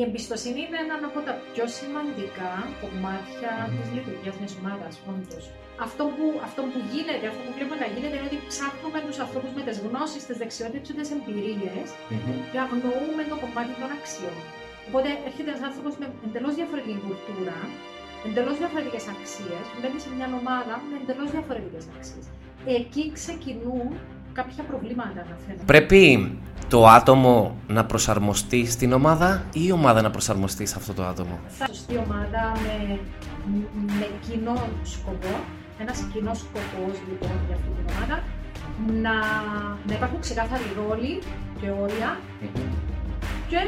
η εμπιστοσύνη είναι ένα από τα πιο σημαντικά κομμάτια της λειτουργίας μιας ομάδας, όντως. Αυτό που, αυτό που γίνεται, αυτό που βλέπουμε να γίνεται είναι ότι ψάχνουμε τους ανθρώπους με τις γνώσεις, τις δεξιότητες και τις εμπειρίες και αγνοούμε το κομμάτι των αξιών. Οπότε έρχεται ένας άνθρωπος με εντελώς διαφορετική κουλτούρα, εντελώς διαφορετικές αξίες, μπαίνει σε μια ομάδα με εντελώς διαφορετικές αξίες. Εκεί ξεκινούν κάποια προβλήματα να φαίνονται. Πρέπει το άτομο να προσαρμοστεί στην ομάδα ή η ομάδα να προσαρμοστεί σε αυτό το άτομο; Θα σωστή ομάδα με, με κοινό σκοπό, ένα κοινό σκοπός λοιπόν για αυτή την ομάδα, να, να υπάρχουν ξεκάθαροι ρόλοι και όρια και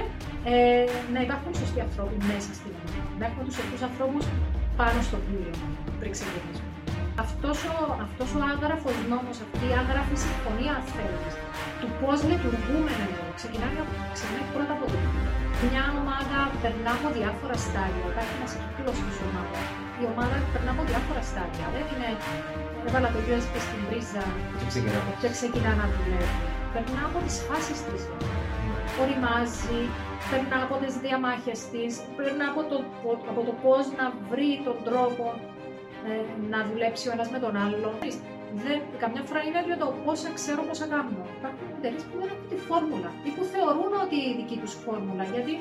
ε, να υπάρχουν σωστοί άνθρωποι μέσα στην ομάδα. Να έχουμε τους σωστούς ανθρώπους πάνω στο πλοίο πριν ξεκινήσουμε. Αυτός ο, αυτός ο άγραφος νόμος, αυτή η άγραφη συμφωνία, αν θέλεις, του πώς λειτουργούμε εδώ, ξεκινάει, ξεκινάει πρώτα από το μια ομάδα περνά από διάφορα στάδια, υπάρχει ένας κύκλος της ομάδας. Η ομάδα περνά από διάφορα στάδια. Δεν είναι, έβαλα το USB στην πρίζα και ξεκινά, και ξεκινά να δουλεύει. Περνά από τις φάσεις της οριμάζει, περνά από τις διαμάχες της, περνά από το, από το πώς να βρει τον τρόπο ε, να δουλέψει ο ένας με τον άλλο. Δεν, καμιά φορά είναι το πόσα ξέρω, πόσα κάνω. Υπάρχουν εταιρείε που δεν έχουν τη φόρμουλα ή που θεωρούν ότι η δική τους φόρμουλα, γιατί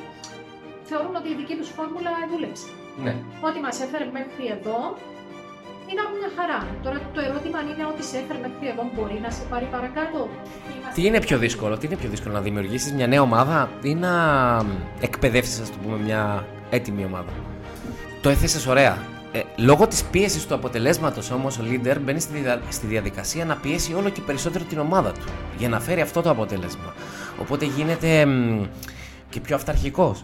θεωρούν ότι η δική τους φόρμουλα δούλεψε. Ναι. Ό,τι μας έφερε μέχρι εδώ είναι μια χαρά. Τώρα το ερώτημα είναι ότι σε έφερε μέχρι εδώ μπορεί να σε πάρει παρακάτω. Τι είναι πιο δύσκολο, τι είναι πιο δύσκολο να δημιουργήσεις μια νέα ομάδα ή να εκπαιδεύσεις, ας το πούμε, μια έτοιμη ομάδα; Το έθεσες ωραία. Ε, λόγω της πίεσης του αποτελέσματος όμως, ο leader μπαίνει στη, διαδικασία να πιέσει όλο και περισσότερο την ομάδα του για να φέρει αυτό το αποτέλεσμα. Οπότε γίνεται και πιο αυταρχικός.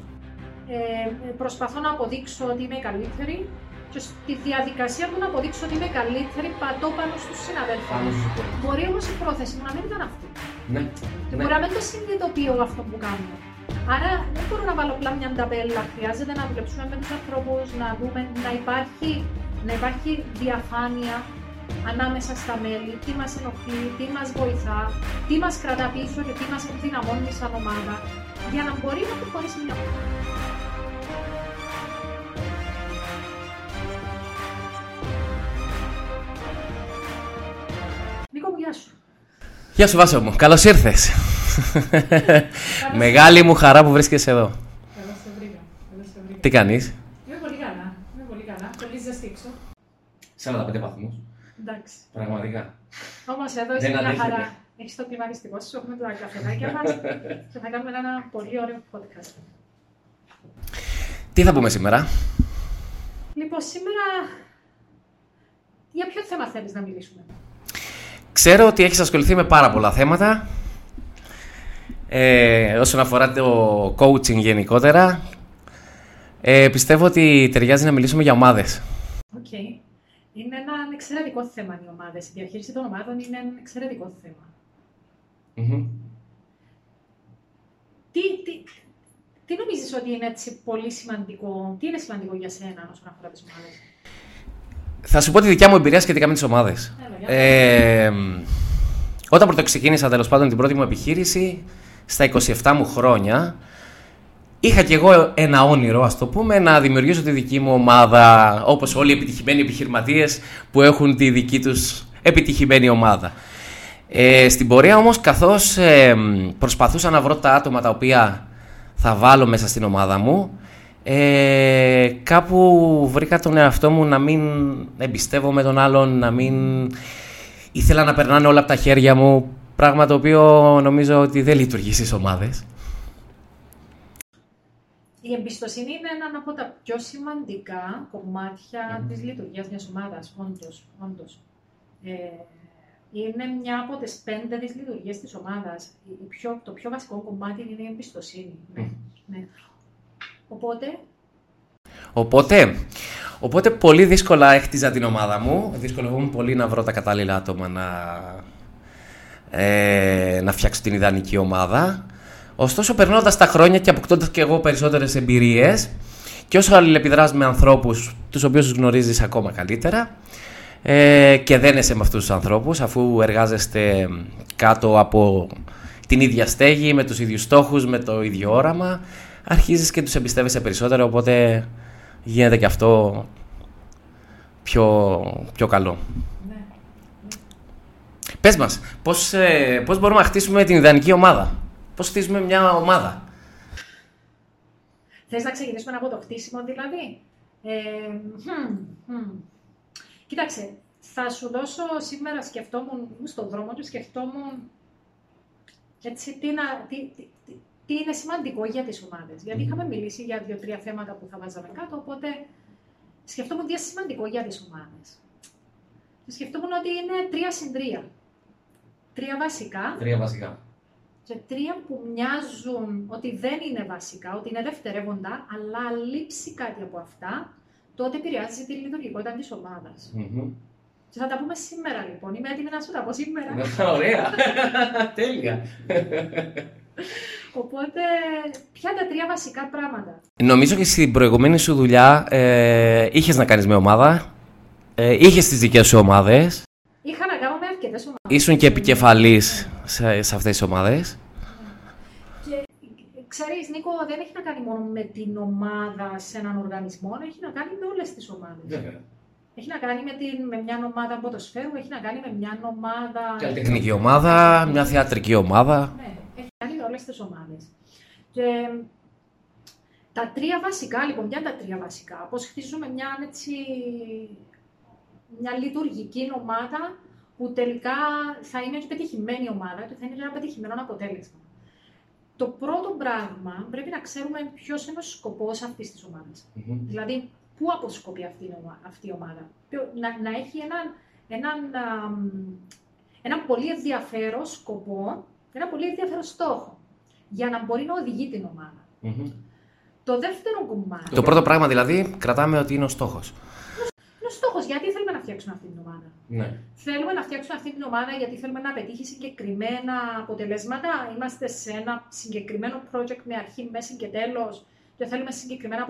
Ε, προσπαθώ να αποδείξω ότι είμαι καλύτερη και στη διαδικασία του να αποδείξω ότι είμαι καλύτερη πατώ πάνω στους συναδέλφους. Μπορεί όμως η πρόθεση μου να μην ήταν αυτή. Ναι. Και ναι. μπορεί να μην το συνειδητοποιώ αυτό που κάνω. Άρα δεν μπορώ να βάλω απλά μια ταπέλα. Χρειάζεται να δουλέψουμε με τους ανθρώπους, να δούμε να υπάρχει, να υπάρχει διαφάνεια ανάμεσα στα μέλη, τι μας ενοχλεί, τι μας βοηθά, τι μας κρατά πίσω και τι μας ενδυναμώνει σαν ομάδα, για να μπορεί να προχωρήσει μια ομάδα. Νίκο μου, γεια σου. Γεια σου Βάσο μου, καλώς ήρθες. Μεγάλη μου χαρά που βρίσκεσαι εδώ. Καλώς σε βρήκα. Τι κάνεις; Είμαι πολύ καλά. Είμαι πολύ καλά. Πολύ ζεστή έξω. 45 βαθμούς. Εντάξει. Πραγματικά. Όμως εδώ είσαι μια χαρά. Έχεις το κλιματιστικό σου, έχουμε τα καφεδάκια μας και θα κάνουμε ένα πολύ ωραίο podcast. Τι θα πούμε σήμερα; Λοιπόν, σήμερα για ποιο θέμα θέλεις να μιλήσουμε; Ξέρω ότι έχεις ασχοληθεί με πάρα πολλά θέματα ε, όσον αφορά το coaching γενικότερα. Ε, πιστεύω ότι ταιριάζει να μιλήσουμε για ομάδες. OK. Okay. Είναι ένα εξαιρετικό θέμα οι ομάδες. Η διαχείριση των ομάδων είναι ένα εξαιρετικό θέμα. Τι, τι, τι νομίζεις ότι είναι έτσι πολύ σημαντικό, τι είναι σημαντικό για σένα όσον αφορά τις ομάδες; Θα σου πω τη δικιά μου εμπειρία σχετικά με τις ομάδες. Ε, όταν πρώτο ξεκίνησα τέλος πάντων την πρώτη μου επιχείρηση, στα 27 μου χρόνια, είχα κι εγώ ένα όνειρο, ας το πούμε, να δημιουργήσω τη δική μου ομάδα, όπως όλοι οι επιτυχημένοι επιχειρηματίες που έχουν τη δική τους επιτυχημένη ομάδα. Ε, στην πορεία όμως, καθώς ε, προσπαθούσα να βρω τα άτομα τα οποία θα βάλω μέσα στην ομάδα μου, ε, κάπου βρήκα τον εαυτό μου να μην εμπιστεύομαι τον άλλον, να μην ήθελα να περνάνε όλα από τα χέρια μου, πράγμα το οποίο νομίζω ότι δεν λειτουργεί στις ομάδες. Η εμπιστοσύνη είναι ένα από τα πιο σημαντικά κομμάτια mm. της λειτουργίας μιας ομάδας, όντως. όντως. Ε, είναι μια από τις πέντε της λειτουργίας της ομάδας. Η πιο, το πιο βασικό κομμάτι είναι η εμπιστοσύνη. Ναι, ναι. Οπότε... Οπότε, οπότε πολύ δύσκολα έχτιζα την ομάδα μου. Δυσκολευόμουν πολύ να βρω τα κατάλληλα άτομα να, ε, να φτιάξω την ιδανική ομάδα. Ωστόσο, περνώντας τα χρόνια και αποκτώντας και εγώ περισσότερες εμπειρίες και όσο αλληλεπιδράς με ανθρώπους τους οποίους γνωρίζεις ακόμα καλύτερα ε, και δεν είσαι με αυτούς τους ανθρώπους, αφού εργάζεστε κάτω από την ίδια στέγη, με τους ίδιους στόχους, με το ίδιο όραμα, αρχίζεις και τους εμπιστεύεσαι περισσότερο, οπότε γίνεται και αυτό πιο, πιο καλό. Ναι. Πες μας, πώς, ε, πώς μπορούμε να χτίσουμε την ιδανική ομάδα; Πώς χτίσουμε μια ομάδα; Θες να ξεκινήσουμε από το χτίσιμο δηλαδή; Ε, Κοίταξε, θα σου δώσω σήμερα σκεφτόμουν, στον δρόμο του σκεφτόμουν έτσι, τι, να, τι, τι, τι, είναι σημαντικό για τις ομάδες. Γιατί είχαμε μιλήσει για δύο-τρία θέματα που θα βάζαμε κάτω, οπότε σκεφτόμουν τι είναι σημαντικό για τις ομάδες. σκεφτόμουν ότι είναι τρία συν τρία. Τρία βασικά. Τρία βασικά. Και τρία που μοιάζουν ότι δεν είναι βασικά, ότι είναι δευτερεύοντα, αλλά λείψει κάτι από αυτά, τότε επηρεάζει τη λειτουργικότητα της ομάδας. Mm-hmm. Και θα τα πούμε σήμερα λοιπόν. Είμαι έτοιμη να σου τα πω σήμερα. Ωραία. Τέλεια. Οπότε, ποια είναι τα τρία βασικά πράγματα; Νομίζω και στην προηγούμενη σου δουλειά ε, είχες να κάνεις με ομάδα. Ε, είχες τις δικές σου ομάδες. Είχα να κάνω με αρκετέ ομάδε. Ήσουν και επικεφαλής σε, σε αυτές τις ομάδες. Ξέρεις, Νίκο, δεν έχει να κάνει μόνο με την ομάδα σε έναν οργανισμό, έχει να κάνει με όλες τις ομάδες. Έχει να κάνει με, την, με μια ομάδα ποδοσφαίρου, έχει να κάνει με μια ομάδα... Καλλιτεχνική ομάδα, μια θεατρική ομάδα. Ναι, έχει να κάνει με όλες τις ομάδες. Και τα τρία βασικά, λοιπόν, ποια είναι τα τρία βασικά; Πώς χτίζουμε μια, έτσι, μια λειτουργική ομάδα που τελικά θα είναι και πετυχημένη ομάδα και θα είναι ένα πετυχημένο αποτέλεσμα. Το πρώτο πράγμα πρέπει να ξέρουμε ποιος είναι ο σκοπός αυτής της ομαδα Δηλαδή, πού αποσκοπεί αυτή, αυτή η ομάδα. Να, να έχει έναν, έναν, έναν πολύ ενδιαφέρον σκοπό, ένα πολύ ενδιαφέρον στόχο, για να μπορεί να οδηγεί την ομαδα Το δεύτερο κομμάτι. Το πρώτο πράγμα δηλαδή, κρατάμε ότι είναι ο στόχος. Είναι ο στόχος, γιατί θέλουμε να φτιάξουμε αυτή την ομάδα. Ναι. Θέλουμε να φτιάξουμε αυτή την ομάδα γιατί θέλουμε να πετύχει συγκεκριμένα αποτελέσματα. Είμαστε σε ένα συγκεκριμένο project με αρχή, μέση και τέλος και θέλουμε συγκεκριμένα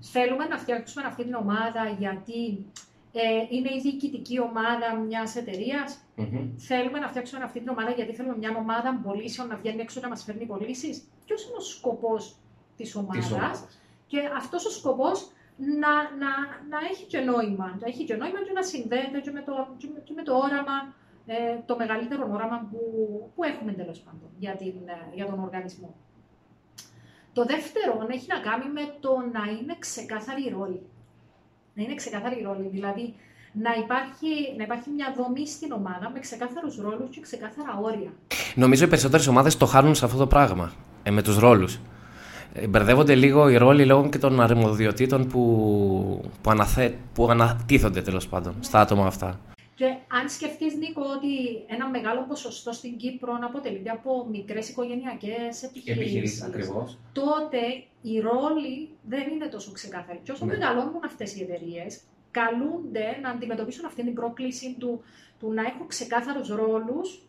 Θέλουμε να φτιάξουμε αυτή την ομάδα γιατί ε, είναι η διοικητική ομάδα μιας εταιρείας. Θέλουμε να φτιάξουμε αυτή την ομάδα γιατί θέλουμε μια ομάδα πωλήσεων να βγαίνει έξω να μας φέρνει πωλήσεις. Ποιος είναι ο σκοπός της ομάδας. Και αυτός ο σκοπός να, να, να έχει και νόημα. Να έχει και νόημα και να συνδέεται και με το, και με, το όραμα, ε, το μεγαλύτερο όραμα που, που έχουμε τέλος πάντων για, την, ε, για τον οργανισμό. Το δεύτερο έχει να κάνει με το να είναι ξεκάθαρη η ρόλη. Να είναι ξεκάθαρη η ρόλη, δηλαδή να υπάρχει, να υπάρχει μια δομή στην ομάδα με ξεκάθαρους ρόλους και ξεκάθαρα όρια. Νομίζω οι περισσότερες ομάδες το χάνουν σε αυτό το πράγμα, ε, με τους ρόλους. Ε, μπερδεύονται λίγο οι ρόλοι λόγω και των αρμοδιοτήτων που, που, αναθε, που ανατίθονται τέλος πάντων στα άτομα αυτά. Και αν σκεφτείς, Νίκο, ότι ένα μεγάλο ποσοστό στην Κύπρο αποτελείται από μικρές οικογενειακές επιχειρήσεις, τότε οι ρόλοι δεν είναι τόσο ξεκάθαροι. Και όσο ναι. μεγαλώνουν αυτές οι εταιρείες, καλούνται να αντιμετωπίσουν αυτή την πρόκληση του, του να έχουν ξεκάθαρους ρόλους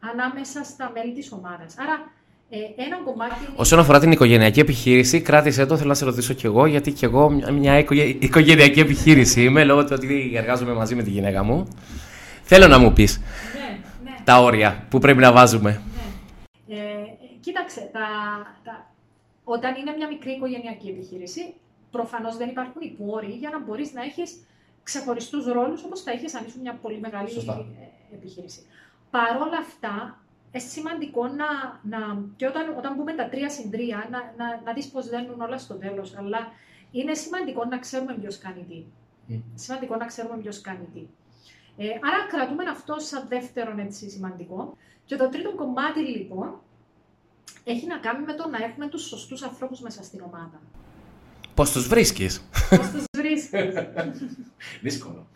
ανάμεσα στα μέλη της ομάδας. Άρα ε, ένα κομμάτι... Όσον αφορά την οικογενειακή επιχείρηση, κράτησε το, θέλω να σε ρωτήσω κι εγώ, γιατί κι εγώ μια οικογενειακή επιχείρηση είμαι, λόγω του ότι εργάζομαι μαζί με τη γυναίκα μου. Θέλω να μου πεις ναι, ναι. τα όρια που πρέπει να βάζουμε. Ναι. Ε, κοίταξε, τα, τα, όταν είναι μια μικρή οικογενειακή επιχείρηση, προφανώς δεν υπάρχουν οι πόροι για να μπορείς να έχεις ξεχωριστούς ρόλους όπως θα έχεις αν ήσουν μια πολύ μεγάλη Σωστά. επιχείρηση. Παρ' όλα αυτά, είναι σημαντικό να, να και όταν, όταν πούμε τα τρία συν τρία, να, να, να δεις πώς δένουν όλα στο τέλος, αλλά είναι σημαντικό να ξέρουμε ποιος κάνει τι. Mm. Σημαντικό να ξέρουμε ποιος κάνει τι. Ε, άρα κρατούμε αυτό σαν δεύτερον έτσι σημαντικό. Και το τρίτο κομμάτι λοιπόν έχει να κάνει με το να έχουμε τους σωστούς ανθρώπους μέσα στην ομάδα. Πώς τους βρίσκεις; Πώς τους βρίσκεις; Δύσκολο.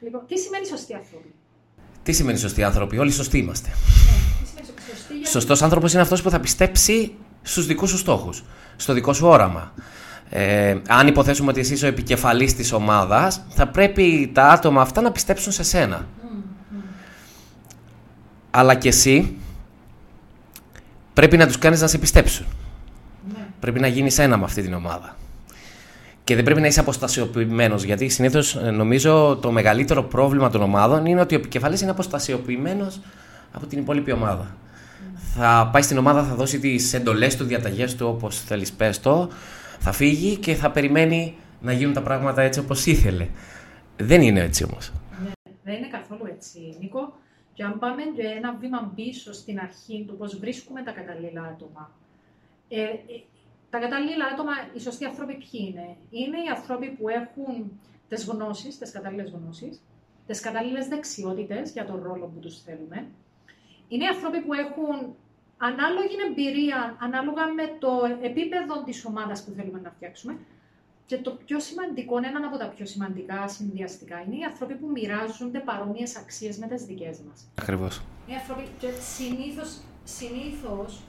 Λοιπόν, τι σημαίνει σωστοί άνθρωποι; Τι σημαίνει σωστοί άνθρωποι, όλοι σωστοί είμαστε. Ναι. Σωστός άνθρωπος είναι αυτός που θα πιστέψει στους δικούς σου στόχους, στο δικό σου όραμα. Ε, αν υποθέσουμε ότι εσύ είσαι ο επικεφαλής της ομάδας, θα πρέπει τα άτομα αυτά να πιστέψουν σε σένα. Αλλά και εσύ πρέπει να τους κάνεις να σε πιστέψουν. Ναι. Πρέπει να γίνεις ένα με αυτή την ομάδα. Και δεν πρέπει να είσαι αποστασιοποιημένος, γιατί συνήθως ε, νομίζω το μεγαλύτερο πρόβλημα των ομάδων είναι ότι ο επικεφαλής είναι αποστασιοποιημένος από την υπόλοιπη ομάδα θα πάει στην ομάδα, θα δώσει τις εντολές του, διαταγές του, όπως θέλεις, πες το. Θα φύγει και θα περιμένει να γίνουν τα πράγματα έτσι όπως ήθελε. Δεν είναι έτσι όμως. Ναι, δεν είναι καθόλου έτσι, Νίκο. Και αν πάμε και ένα βήμα πίσω στην αρχή του πώς βρίσκουμε τα καταλληλά άτομα. Ε, ε, τα κατάλληλα άτομα, οι σωστοί άνθρωποι ποιοι είναι; Είναι οι άνθρωποι που έχουν τις γνώσεις, τις κατάλληλες γνώσεις, τις κατάλληλες δεξιότητες για τον ρόλο που τους θέλουμε. Είναι οι άνθρωποι που έχουν ανάλογη εμπειρία, ανάλογα με το επίπεδο της ομάδας που θέλουμε να φτιάξουμε. Και το πιο σημαντικό, ένα από τα πιο σημαντικά συνδυαστικά, είναι οι άνθρωποι που μοιράζονται παρόμοιες αξίες με τις δικές μας. Ακριβώς. Οι άνθρωποι, και συνήθως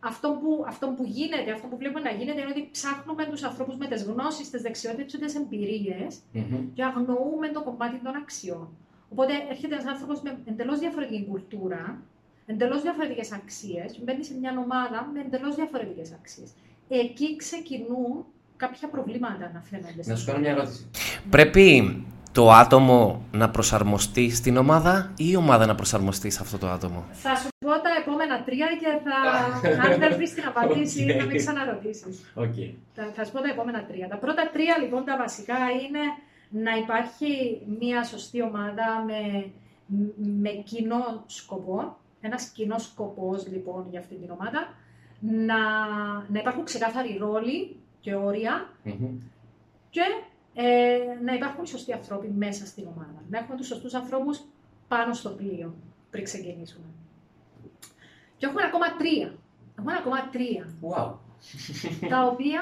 αυτό που, αυτό που γίνεται, αυτό που βλέπουμε να γίνεται είναι ότι ψάχνουμε τους ανθρώπους με τις γνώσεις, τις δεξιότητες και τις εμπειρίες mm-hmm. και αγνοούμε το κομμάτι των αξιών. Οπότε έρχεται ένας άνθρωπος με εντελώς διαφορετική κουλτούρα, εντελώς διαφορετικές αξίες, μπαίνει σε μια ομάδα με εντελώς διαφορετικές αξίες. Εκεί ξεκινούν κάποια προβλήματα να φαίνονται. Να σου κάνω μια ερώτηση. Πρέπει το άτομο να προσαρμοστεί στην ομάδα ή η ομάδα να προσαρμοστεί σε αυτό το άτομο; Θα σου πω τα επόμενα τρία και θα, αν δεν βρεις την απαντήση, okay. θα με ξαναρωτήσεις. Okay. Θα, θα σου πω τα επόμενα τρία. Τα πρώτα τρία λοιπόν τα βασικά είναι να υπάρχει μια σωστή ομάδα με, με κοινό σκοπό. Ένας κοινός σκοπός λοιπόν για αυτή την ομάδα. Να, να υπάρχουν ξεκάθαροι ρόλοι και όρια. Mm-hmm. Και ε, να υπάρχουν οι σωστοί άνθρωποι μέσα στην ομάδα. Να έχουμε τους σωστούς ανθρώπους πάνω στο πλοίο πριν ξεκινήσουμε. Και έχουμε ακόμα τρία. Έχουμε ακόμα τρία. Wow. τα οποία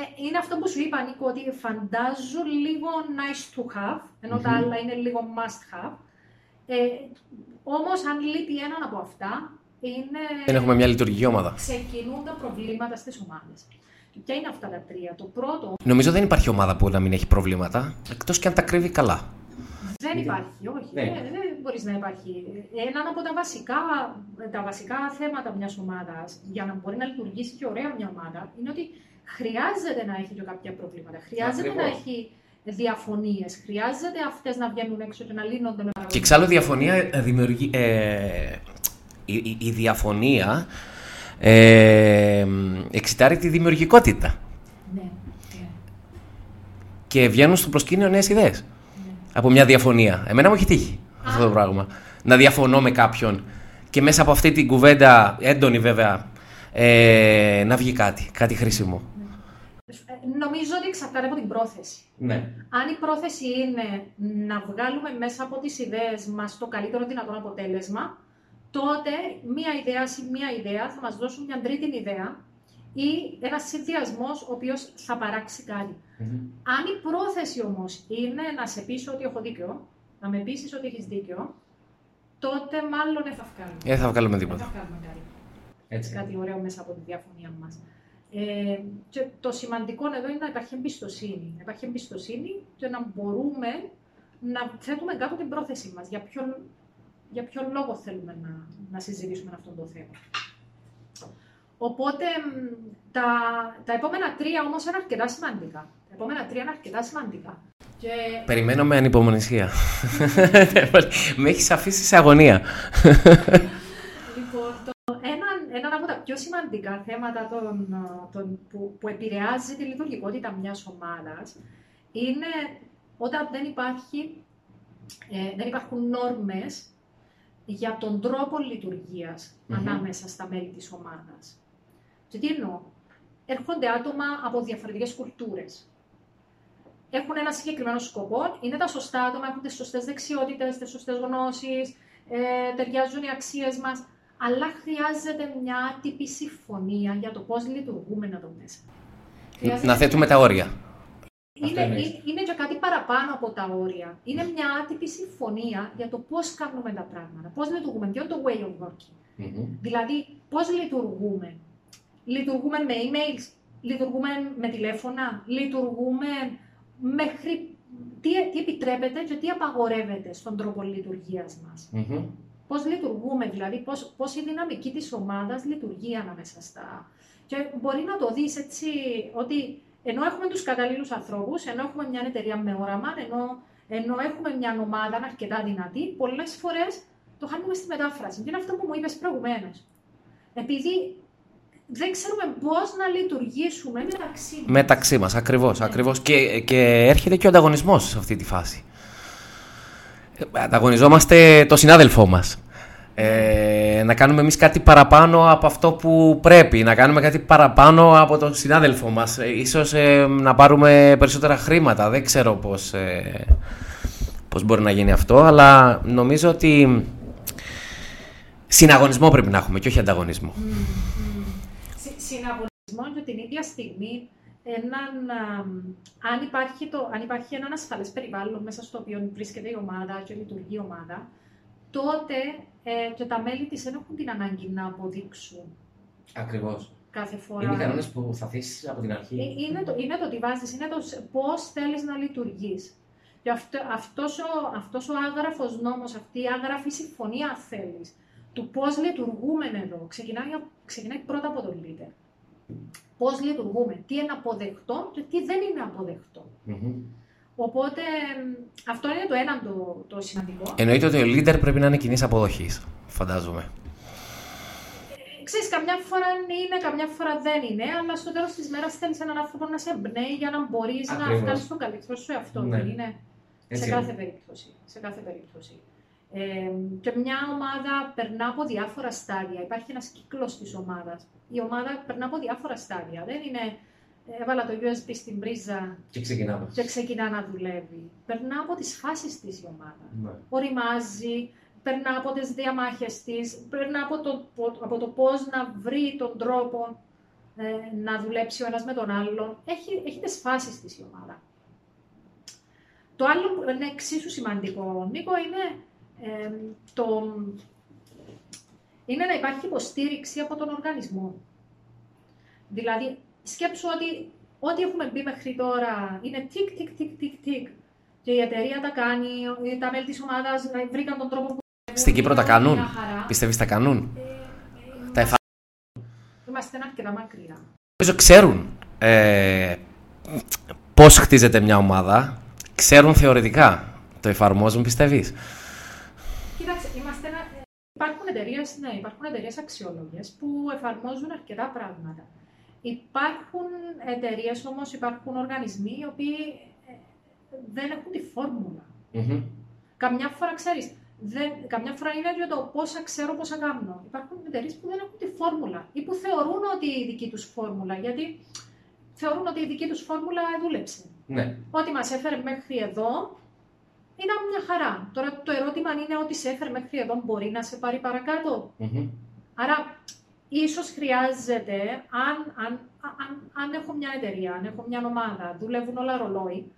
ε, είναι αυτό που σου είπα, Νίκο, ότι φαντάζουν λίγο nice to have, ενώ τα άλλα είναι λίγο must have. Ε, Όμως, αν λείπει έναν από αυτά, είναι. Δεν έχουμε μια λειτουργική ομάδα. Ξεκινούν τα προβλήματα στις ομάδες. Ποια είναι αυτά τα τρία; Το πρώτο. Νομίζω δεν υπάρχει ομάδα που να μην έχει προβλήματα, εκτός και αν τα κρύβει καλά. Δεν υπάρχει, όχι. Ναι. Δεν, δεν μπορείς να υπάρχει. Ένα από τα βασικά, τα βασικά θέματα μιας ομάδας για να μπορεί να λειτουργήσει και ωραία μια ομάδα είναι ότι χρειάζεται να έχει και κάποια προβλήματα. Χρειάζεται να έχει διαφωνίες. Χρειάζεται αυτές να βγαίνουν έξω και να λύνονται με Και εξάλλου διαφωνία δημιουργεί. Ε, η, η, η διαφωνία ε, εξητάρει τη δημιουργικότητα. Ναι, Και βγαίνουν στο προσκήνιο νέες ιδέες. Ναι. Από μια διαφωνία. Εμένα μου έχει τύχει αυτό το πράγμα. Να διαφωνώ με κάποιον και μέσα από αυτή την κουβέντα, έντονη βέβαια, ε, να βγει κάτι, κάτι χρήσιμο. Ε, νομίζω ότι εξαρτάται από την πρόθεση. Ναι. Αν η πρόθεση είναι να βγάλουμε μέσα από τις ιδέες μας το καλύτερο δυνατό αποτέλεσμα, τότε μία ιδέα ή μία ιδέα θα μας δώσουν μια τρίτη ιδέα ή ένας συνδυασμός ο οποίος θα παράξει Αν η πρόθεση όμως είναι να σε πείσω ότι έχω δίκιο, να με πείσεις ότι έχεις δίκιο, τότε μάλλον δεν θα βγάλουμε. Δεν θα βγάλουμε τίποτα. Δεν θα βγάλουμε κάτι. Έτσι. Κάτι ωραίο μέσα από τη διαφωνία μας. Ε, και το σημαντικό εδώ είναι να υπάρχει εμπιστοσύνη. Να υπάρχει εμπιστοσύνη και να μπορούμε να θέτουμε κάτω την πρόθεση μας. Για ποιον για ποιο λόγο θέλουμε να, να συζητήσουμε αυτό το θέμα. Οπότε τα, τα επόμενα τρία όμως είναι αρκετά σημαντικά. Τα επόμενα τρία είναι αρκετά σημαντικά. Και... Περιμένω με ανυπομονησία. με έχεις αφήσει σε αγωνία. λοιπόν, το, ένα, ένα από τα πιο σημαντικά θέματα των, των, που, που επηρεάζει τη λειτουργικότητα μιας ομάδας είναι όταν δεν, υπάρχει, ε, δεν υπάρχουν νόρμες για τον τρόπο ανάμεσα στα μέλη της ομάδας. Και τι εννοώ; Έρχονται άτομα από διαφορετικές κουλτούρες. Έχουν ένα συγκεκριμένο σκοπό, είναι τα σωστά άτομα, έχουν τις σωστές δεξιότητες, τις σωστές γνώσεις, ε, ταιριάζουν οι αξίες μας, αλλά χρειάζεται μια άτυπη συμφωνία για το πώς λειτουργούμε εδώ μέσα. Να θέτουμε τα όρια. Είναι, είναι, είναι και κάτι παραπάνω από τα όρια. Είναι μια άτυπη συμφωνία για το πώς κάνουμε τα πράγματα. Πώς λειτουργούμε, ποιο είναι το way of working. Mm-hmm. Δηλαδή, πώς λειτουργούμε. Λειτουργούμε με emails, λειτουργούμε με τηλέφωνα, λειτουργούμε μέχρι. Τι, τι επιτρέπεται και τι απαγορεύεται στον τρόπο λειτουργίας μας. Mm-hmm. Πώς λειτουργούμε, δηλαδή, πώς η δυναμική της ομάδας λειτουργεί ανάμεσα στα. Και μπορεί να το δεις έτσι, ότι ενώ έχουμε τους καταλλήλου ανθρώπους, ενώ έχουμε μια εταιρεία με όραμα, ενώ, ενώ έχουμε μια ομάδα αρκετά δυνατή, πολλές φορές το χάνουμε στη μετάφραση. Και είναι αυτό που μου είπες προηγουμένως. Επειδή δεν ξέρουμε πώς να λειτουργήσουμε μεταξύ μας. Μεταξύ μας, ακριβώς. Ακριβώς. Και, και έρχεται και ο ανταγωνισμός σε αυτή τη φάση. Ε, ανταγωνιζόμαστε το συνάδελφό μας. Ε, να κάνουμε εμείς κάτι παραπάνω από αυτό που πρέπει, να κάνουμε κάτι παραπάνω από τον συνάδελφό μας. Ε, ίσως ε, να πάρουμε περισσότερα χρήματα, δεν ξέρω πώς, ε, πώς μπορεί να γίνει αυτό, αλλά νομίζω ότι συναγωνισμό πρέπει να έχουμε και όχι ανταγωνισμό. Συναγωνισμό και την ίδια στιγμή έναν, αν, υπάρχει το, αν υπάρχει έναν ασφαλές περιβάλλον μέσα στο οποίο βρίσκεται η ομάδα και λειτουργεί η ομάδα, τότε ε, και τα μέλη της δεν έχουν την ανάγκη να αποδείξουν. Ακριβώς. Κάθε φορά. Είναι οι κανόνες που θα θέσει από την αρχή. Ε, είναι το, είναι το τι βάζεις, είναι το πώς θέλεις να λειτουργείς. Και αυτό, αυτός, ο, αυτός ο άγραφος νόμος, αυτή η άγραφη συμφωνία θέλεις, του πώς λειτουργούμε εδώ, ξεκινάει, ξεκινάει πρώτα από τον leader. Πώς λειτουργούμε, τι είναι αποδεκτό και τι δεν είναι αποδεκτό. Οπότε αυτό είναι το ένα το, το σημαντικό. Εννοείται ότι ο leader πρέπει να είναι κοινής αποδοχής, φαντάζομαι. Ε, ξέρεις, καμιά φορά είναι, καμιά φορά δεν είναι, αλλά στο τέλος της μέρας θέλεις έναν άνθρωπο να σε εμπνέει για να μπορείς να φτάσει στο καλύτερο σου εαυτό. Ναι. είναι. σε κάθε περίπτωση. Σε κάθε περίπτωση. Ε, και μια ομάδα περνά από διάφορα στάδια. Υπάρχει ένας κύκλος της ομάδας. Η ομάδα περνά από διάφορα στάδια. Δεν είναι έβαλα το USB στην πρίζα και, ξεκινάμε. και ξεκινά να δουλεύει. Περνά από τις φάσεις της η ομάδα. Ναι. Οριμάζει, περνά από τις διαμάχες της, περνά από το, από το πώς να βρει τον τρόπο ε, να δουλέψει ο ένας με τον άλλον. Έχει, έχει τις φάσεις της η ομάδα. Το άλλο που είναι εξίσου σημαντικό, Νίκο, είναι ε, το, είναι να υπάρχει υποστήριξη από τον οργανισμό. Δηλαδή, σκέψου ότι ό,τι έχουμε μπει μέχρι τώρα είναι τικ, τικ, τικ, τικ, τικ. Και η εταιρεία τα κάνει, τα μέλη της ομάδας βρήκαν τον τρόπο που. Στην Κύπρο τα κάνουν. Πιστεύεις τα κάνουν; Ε, ε, τα εφα... Είμαστε αρκετά μακριά. Νομίζω ξέρουν ε, πώς χτίζεται μια ομάδα. Ξέρουν θεωρητικά. Το εφαρμόζουν, πιστεύεις; Υπάρχουν εταιρείες, ναι, υπάρχουν εταιρείες αξιόλογες που εφαρμόζουν αρκετά πράγματα. Υπάρχουν εταιρείες όμως, υπάρχουν οργανισμοί οι οποίοι ε, δεν έχουν τη φορμουλα. Καμιά φορά ξέρεις, καμιά φορά είναι για το πόσα ξέρω, πόσα κάνω. Υπάρχουν εταιρείες που δεν έχουν τη φόρμουλα ή που θεωρούν ότι η δική τους φόρμουλα, γιατί θεωρούν ότι η δική τους φόρμουλα δούλεψε. Ναι. Ότι μας έφερε μέχρι εδώ, ήταν μια χαρά. Τώρα το ερώτημα είναι ότι σε έφερε μέχρι εδώ μπορεί να σε πάρει παρακάτω. Άρα ίσως χρειάζεται, αν, αν, αν, αν έχω μια εταιρεία, αν έχω μια ομάδα, δουλεύουν όλα ρολόι,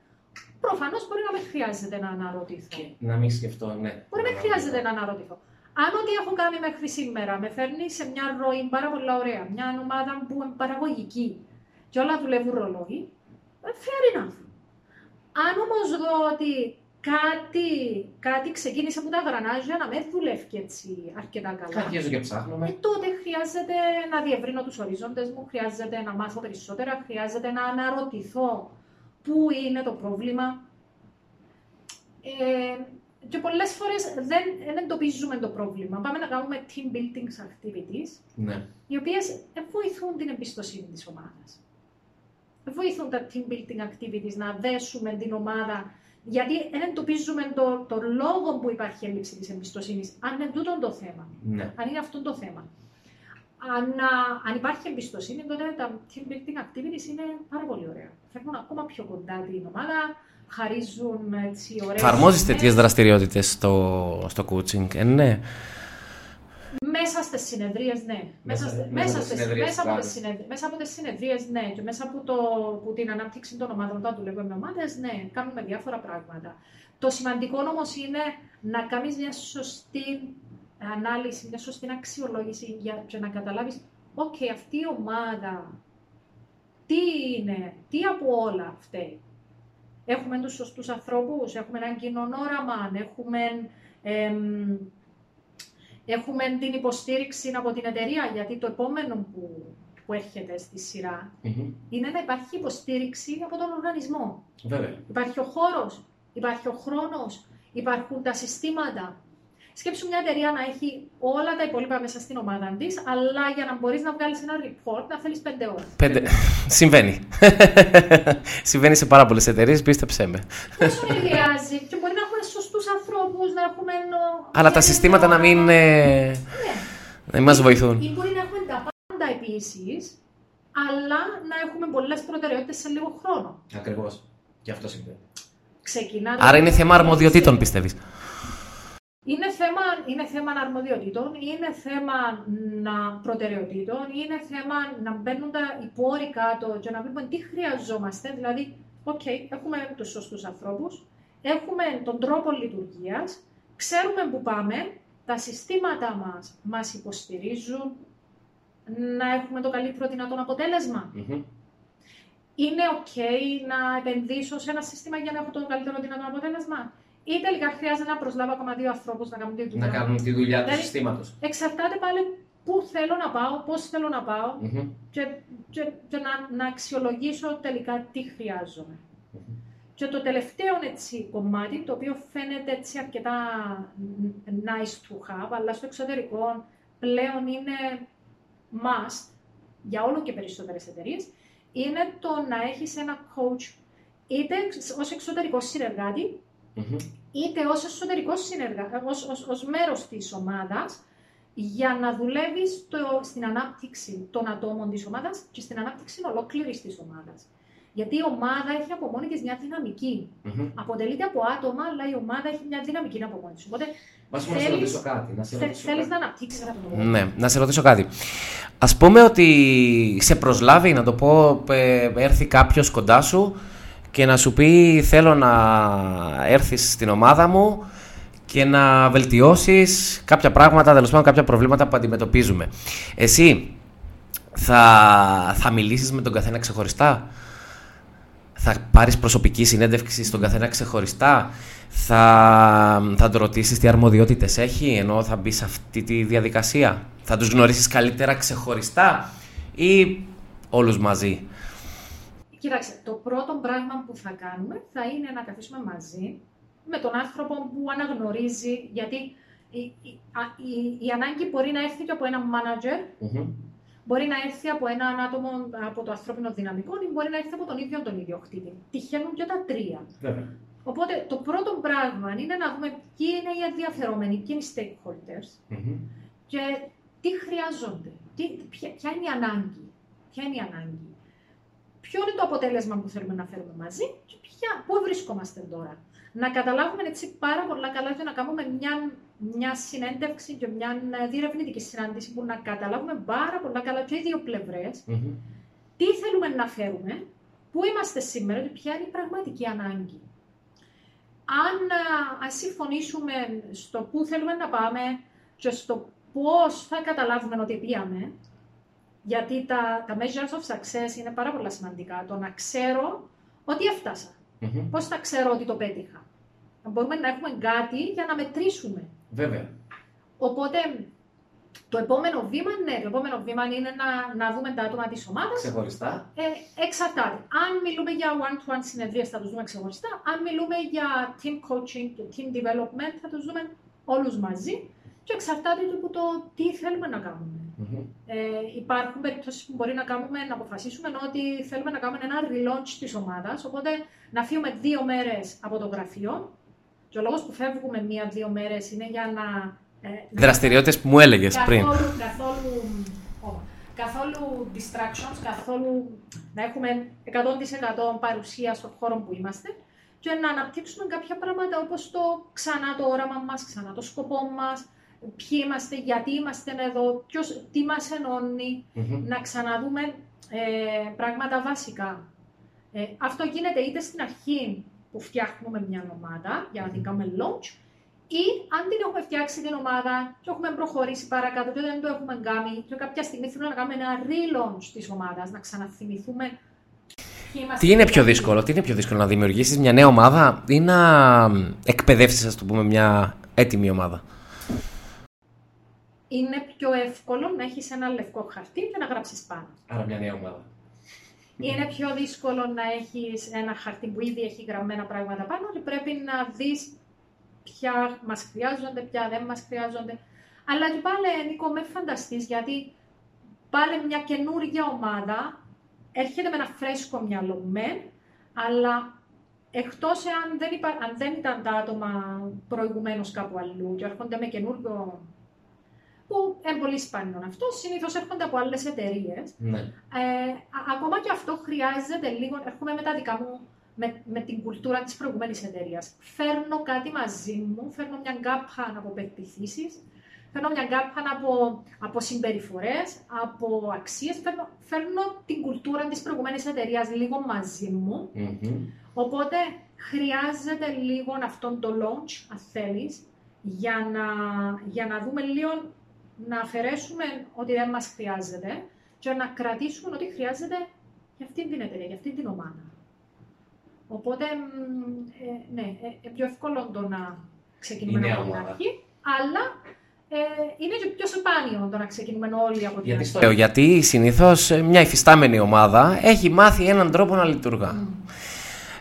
προφανώς μπορεί να με χρειάζεται να αναρωτηθώ. Και να μην σκεφτώ, ναι. Μπορεί να με χρειάζεται να αναρωτηθώ. Αν ό,τι έχω κάνει μέχρι σήμερα με φέρνει σε μια ροή πάρα πολύ ωραία, μια ομάδα που είναι παραγωγική και όλα δουλεύουν ρολόι, ε, fair enough. Αν όμως δω ότι κάτι, κάτι ξεκίνησε από τα γρανάζια να με δουλεύει έτσι αρκετά καλά. Αρχίζω και ψάχνουμε. Ε, τότε χρειάζεται να διευρύνω τους ορίζοντες μου, χρειάζεται να μάθω περισσότερα, χρειάζεται να αναρωτηθώ πού είναι το πρόβλημα. Ε, και πολλές φορές δεν, δεν εντοπίζουμε το πρόβλημα. Πάμε να κάνουμε team building activities, ναι. οι οποίες βοηθούν την εμπιστοσύνη της ομάδας. Βοηθούν τα team building activities να δέσουμε την ομάδα γιατί δεν εντοπίζουμε το, το λόγο που υπάρχει έλλειψη της εμπιστοσύνης, αν είναι τούτο το θέμα. Ναι. Αν είναι αυτό το θέμα. Αν, αν υπάρχει εμπιστοσύνη, τότε τα team building activities είναι πάρα πολύ ωραία. Φέρνουν ακόμα πιο κοντά την ομάδα, χαρίζουν έτσι ωραίες... Εφαρμόζεις τέτοιες δραστηριότητες στο, στο coaching, ε, ναι. Μέσα στις συνεδρίες, ναι. Μέσα, μέσα, μέσα, μέσα, από τις μέσα από τις συνεδρίε, ναι. Και μέσα από, το, από την ανάπτυξη των ομάδων, όταν δουλεύουμε με ομάδες, ναι. Κάνουμε διάφορα πράγματα. Το σημαντικό όμως είναι να κάνεις μια σωστή ανάλυση, μια σωστή αξιολόγηση για, για να καταλάβεις, OK, αυτή η ομάδα τι είναι, τι από όλα αυτά. Έχουμε τους σωστούς ανθρώπους, έχουμε έναν κοινό όραμα, έχουμε Έχουμε την υποστήριξη από την εταιρεία, γιατί το επόμενο που, που έρχεται στη σειρα είναι να υπάρχει υποστήριξη από τον οργανισμό. Βέβαια. Υπάρχει ο χώρος, υπάρχει ο χρόνος, υπάρχουν τα συστήματα. Σκέψου μια εταιρεία να έχει όλα τα υπόλοιπα μέσα στην ομάδα της, αλλά για να μπορείς να βγάλεις ένα report να θέλεις πέντε ώρες. Πέντε... Συμβαίνει. Συμβαίνει σε πάρα πολλές εταιρείες, πίστεψέ με. Πόσο χρειάζει, και μπορεί να έχουμε σωστού ανθρώπους, να έχουμε. Αλλά τα συστήματα να μην. Ε... Ναι. να μην μας βοηθούν. Ή μπορεί να έχουμε τα πάντα επίσης, αλλά να έχουμε πολλές προτεραιότητες σε λίγο χρόνο. Ακριβώς. Γι' αυτό συμβαίνει. Ξεκινά. Άρα είναι θέμα αρμοδιοτήτων, πιστεύεις. Είναι θέμα, είναι θέμα αρμοδιοτήτων, είναι θέμα να προτεραιοτήτων, είναι θέμα να μπαίνουν οι πόροι κάτω και να βλέπουμε τι χρειαζόμαστε. Δηλαδή, οκ, έχουμε τους σωστούς ανθρώπους, έχουμε τον τρόπο λειτουργίας, ξέρουμε που πάμε, τα συστήματα μας μας υποστηρίζουν να έχουμε το καλύτερο δυνατόν Είναι ok να επενδύσω σε ένα σύστημα για να έχω το καλύτερο δυνατόν αποτέλεσμα; Ή τελικά χρειάζεται να προσλάβω ακόμα δύο ανθρώπους να κάνουν τη δουλειά. Να κάνουν τη δουλειά του δηλαδή, συστήματος. Εξαρτάται πάλι πού θέλω να πάω, πώς θέλω να πάω mm-hmm. και, και, και να, να αξιολογήσω τελικά τι χρειάζομαι. Mm-hmm. Και το τελευταίο έτσι, κομμάτι, το οποίο φαίνεται έτσι αρκετά nice to have, αλλά στο εξωτερικό πλέον είναι must για όλο και περισσότερες εταιρείες, είναι το να έχεις ένα coach είτε ως εξωτερικό συνεργάτη, mm-hmm. είτε ως εσωτερικό συνεργα... ως, ως, ως μέρος της ομάδας, για να δουλεύεις στην ανάπτυξη των ατόμων της ομάδας και στην ανάπτυξη ολόκληρης της ομάδας. Γιατί η ομάδα έχει από μόνη της μια δυναμική. Mm-hmm. Αποτελείται από άτομα, αλλά η ομάδα έχει μια δυναμική από μόνη της. Οπότε θέλεις, να σε ρωτήσω κάτι. Να θέλεις να αναπτύξεις αυτό Ναι, να σε ρωτήσω κάτι. Ας πούμε ότι σε προσλάβει, να το πω, ε, έρθει κάποιος κοντά σου και να σου πει θέλω να έρθεις στην ομάδα μου και να βελτιώσεις κάποια πράγματα, τέλος πάντων κάποια προβλήματα που αντιμετωπίζουμε. Εσύ θα, θα μιλήσεις με τον καθένα ξεχωριστά, θα πάρεις προσωπική συνέντευξη στον καθένα ξεχωριστά, θα, θα το ρωτήσεις τι αρμοδιότητες έχει, ενώ θα μπει σε αυτή τη διαδικασία; Θα τους γνωρίσεις καλύτερα ξεχωριστά ή όλους μαζί; Κοίταξε, το πρώτο πράγμα που θα κάνουμε θα είναι να καθίσουμε μαζί με τον άνθρωπο που αναγνωρίζει, γιατί η, η, η, η ανάγκη μπορεί να έρθει και από ένα manager, μπορεί να έρθει από έναν άτομο από το ανθρώπινο δυναμικό ή μπορεί να έρθει από τον ίδιο τον ιδιοκτήτη. Τυχαίνουν και τα τρία. Οπότε το πρώτο πράγμα είναι να δούμε ποιοι είναι οι ενδιαφερόμενοι, ποιοι είναι οι stakeholders και τι χρειάζονται, τι, ποια, ποια είναι η ανάγκη. Ποια είναι η ανάγκη ποιο είναι το αποτέλεσμα που θέλουμε να φέρουμε μαζί και ποια, πού βρισκόμαστε τώρα. Να καταλάβουμε έτσι πάρα πολλά καλά και να κάνουμε μια, μια συνέντευξη και μια διερευνητική συνάντηση που να καταλάβουμε πάρα πολλά καλά και οι δύο τι θέλουμε να φέρουμε, πού είμαστε σήμερα και ποια είναι η πραγματική ανάγκη. Αν, αν συμφωνήσουμε στο πού θέλουμε να πάμε και στο πώς θα καταλάβουμε ότι πήγαμε, γιατί τα, τα measures of success είναι πάρα πολύ σημαντικά. Το να ξέρω ότι έφτασα. Mm-hmm. Πώς θα ξέρω ότι το πέτυχα. Μπορούμε να έχουμε κάτι για να μετρήσουμε. Βέβαια. Οπότε το επόμενο βήμα, ναι, το επόμενο βήμα είναι να, να δούμε τα άτομα της ομάδας. Ξεχωριστά. Ε, εξαρτάται. Αν μιλούμε για one-to-one συνεδρίες, θα τους δούμε ξεχωριστά. Αν μιλούμε για team coaching και team development, θα τους δούμε όλους μαζί. Και εξαρτάται από το τι θέλουμε να κάνουμε. Ε, υπάρχουν περιπτώσεις που μπορεί να, κάνουμε, να αποφασίσουμε ότι θέλουμε να κάνουμε ένα relaunch της ομάδας. Οπότε να φύγουμε δύο μέρες από το γραφείο. Και ο λόγος που φεύγουμε μία-δύο μέρες είναι για να. Ε, Δραστηριότητες που μου έλεγες πριν. Καθόλου, καθόλου distractions, καθόλου να έχουμε 100% παρουσία στον χώρο που είμαστε και να αναπτύξουμε κάποια πράγματα όπως το ξανά το όραμα μας, ξανά το σκοπό μας, ποιοι είμαστε, γιατί είμαστε εδώ, ποιος, τι μας ενωνει να ξαναδούμε ε, πράγματα βασικά. Ε, αυτό γίνεται είτε στην αρχή που φτιάχνουμε μια ομάδα για να την κάνουμε launch, ή αν την έχουμε φτιάξει την ομάδα και έχουμε προχωρήσει παρακάτω και δεν το έχουμε κάνει και κάποια στιγμή θέλουμε να κάνουμε ένα relaunch της ομάδας, να ξαναθυμηθούμε τι είναι πιο δύσκολο, τι είναι πιο δύσκολο να δημιουργήσεις μια νέα ομάδα ή να εκπαιδεύσεις, ας το πούμε, μια έτοιμη ομάδα; Είναι πιο εύκολο να έχεις ένα λευκό χαρτί και να γράψεις πάνω. Άρα μια νέα ομάδα. Είναι πιο δύσκολο να έχεις ένα χαρτί που ήδη έχει γραμμένα πράγματα πάνω και πρέπει να δεις ποια μας χρειάζονται, ποια δεν μας χρειάζονται. Αλλά και πάλι, Νίκο, με φανταστείς, γιατί πάλι μια καινούργια ομάδα έρχεται με ένα φρέσκο μυαλό, με, αλλά εκτός εάν δεν, αν δεν ήταν τα άτομα προηγουμένως κάπου αλλού και έρχονται με καινούργιο που είναι πολύ σπάνιο αυτό, συνήθως έρχονται από άλλες εταιρείες. Ναι. Ε, ακόμα και αυτό χρειάζεται λίγο. Έρχομαι με τα δικά μου, με, με την κουλτούρα της προηγούμενης εταιρείας. Φέρνω κάτι μαζί μου, φέρνω μια γκάπα από πεπιθήσεις, φέρνω μια γκάπα από, από συμπεριφορές, από αξίες. Φέρνω, φέρνω την κουλτούρα της προηγούμενης εταιρείας λίγο μαζί μου. Οπότε χρειάζεται λίγο αυτόν το launch, αν θέλεις, για να, για να δούμε λίγο να αφαιρέσουμε ότι δεν μας χρειάζεται και να κρατήσουμε ότι χρειάζεται για αυτή την εταιρεία, για αυτή την ομάδα. Οπότε, ε, ναι, ε, πιο εύκολο το να ξεκινούμε από την αρχή, αλλά ε, είναι και πιο σπάνιο το να ξεκινούμε όλοι από την αρχή. Γιατί, γιατί συνήθως μια υφιστάμενη ομάδα έχει μάθει έναν τρόπο να λειτουργά.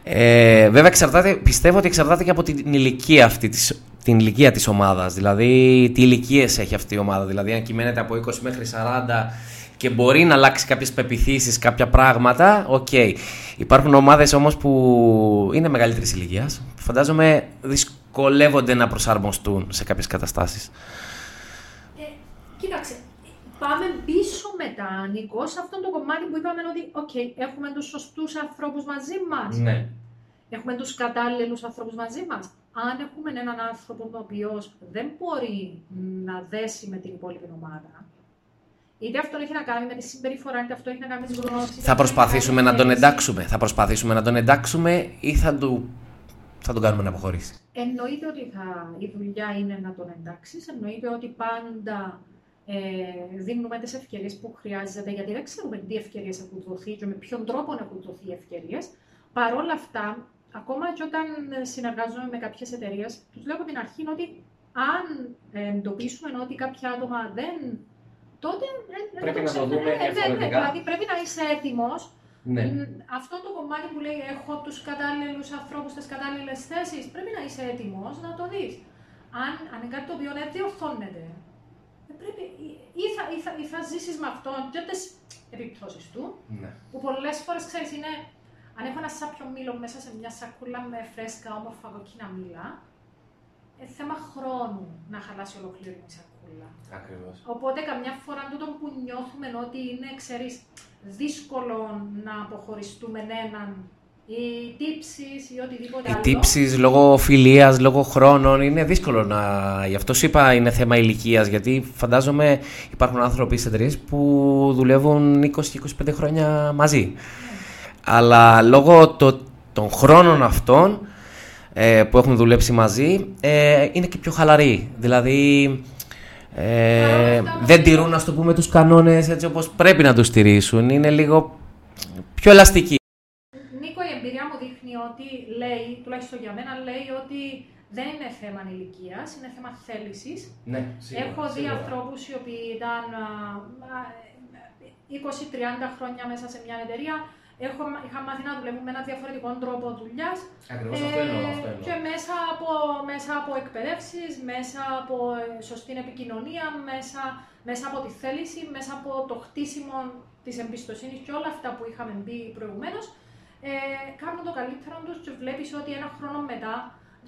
Ε, βέβαια, εξαρτάται, πιστεύω ότι εξαρτάται και από την ηλικία αυτή της, την ηλικία της ομάδας. Δηλαδή, τι ηλικίες έχει αυτή η ομάδα. Δηλαδή, αν κυμαίνεται από 20 μέχρι 40 και μπορεί να αλλάξει κάποιες πεποιθήσεις, κάποια πράγματα, OK. Okay. Υπάρχουν ομάδες όμως που είναι μεγαλύτερης ηλικίας. Φαντάζομαι δυσκολεύονται να προσαρμοστούν σε κάποιες καταστάσεις. Ε, κοίταξε, πάμε πίσω μετά, Νίκο, σε αυτό το κομμάτι που είπαμε ότι, οκ, έχουμε τους σωστούς ανθρώπους μαζί μας. Ναι. Έχουμε τους κατάλληλους ανθρώπους μαζί μας αν έχουμε έναν άνθρωπο ο οποίος δεν μπορεί να δέσει με την υπόλοιπη ομάδα, είτε αυτό έχει να κάνει με τη συμπεριφορά, είτε αυτό έχει να κάνει με τις γνώσεις. Θα προσπαθήσουμε να τον εντάξουμε. Θα προσπαθήσουμε να τον εντάξουμε ή θα, του... θα τον κάνουμε να αποχωρήσει; Εννοείται ότι θα... η δουλειά είναι να τον εντάξεις. Εννοείται ότι πάντα ε, δίνουμε τις ευκαιρίες που χρειάζεται, γιατί δεν ξέρουμε τι ευκαιρίες έχουν δοθεί και με ποιον τρόπο έχουν δοθεί οι ευκαιρίες. Παρ' όλα αυτά, ακόμα και όταν συνεργάζομαι με κάποιες εταιρείες, τους λέω από την αρχή ότι αν εντοπίσουμε ότι κάποια άτομα δεν. τότε. Πρέπει να το δούμε ε, διαφορετικά. Δηλαδή πρέπει να είσαι έτοιμος. Ναι. Αυτό το κομμάτι που λέει έχω τους κατάλληλους ανθρώπους στι κατάλληλες θέσεις, πρέπει να είσαι έτοιμος να το δεις. Αν, αν είναι κάτι το οποίο δεν διορθώνεται, ε, πρέπει, ή θα, ή θα, ή θα ζήσεις με αυτό και τις επιπτώσεις του, ναι. που πολλές φορές ξέρεις είναι αν έχω ένα σάπιο μήλο μέσα σε μια σακούλα με φρέσκα όμορφα κοκκίνα μήλα, ε, θέμα χρόνου να χαλάσει ολοκλήρη η σακούλα. Ακριβώς. Οπότε καμιά φορά τούτο που νιώθουμε ότι είναι, ξέρεις, δύσκολο να αποχωριστούμε έναν οι τύψεις ή οτιδήποτε άλλο. Οι τύψεις λόγω φιλίας, λόγω χρόνων είναι δύσκολο να. Γι' αυτό σου είπα είναι θέμα ηλικίας. Γιατί φαντάζομαι υπάρχουν άνθρωποι σε εταιρείε που δουλεύουν 20-25 χρόνια μαζί. Αλλά λόγω το, των χρόνων αυτών ε, που έχουν δουλέψει μαζί ε, είναι και πιο χαλαροί. Δηλαδή ε, δεν τηρούν, ας το πούμε, τους κανόνες έτσι όπως πρέπει να τους στηρίσουν. Είναι λίγο πιο ελαστικοί. Νίκο, η εμπειρία μου δείχνει ότι λέει, τουλάχιστον για μένα, λέει ότι δεν είναι θέμα ηλικία, είναι θέμα θέλησης. Ναι, Έχω δει ανθρώπους οι οποίοι ήταν 20-30 χρόνια μέσα σε μια εταιρεία έχω, είχα μάθει να δουλεύω με ένα διαφορετικό τρόπο δουλειάς. Ακριβώς ε, αυτό εννοώ. Αυτό εννοώ. Και μέσα από, μέσα από εκπαιδεύσεις, μέσα από ε, σωστή επικοινωνία, μέσα, μέσα από τη θέληση, μέσα από το χτίσιμο της εμπιστοσύνης και όλα αυτά που είχαμε μπει προηγουμένως, ε, κάνουν το καλύτερο τους και βλέπεις ότι ένα χρόνο μετά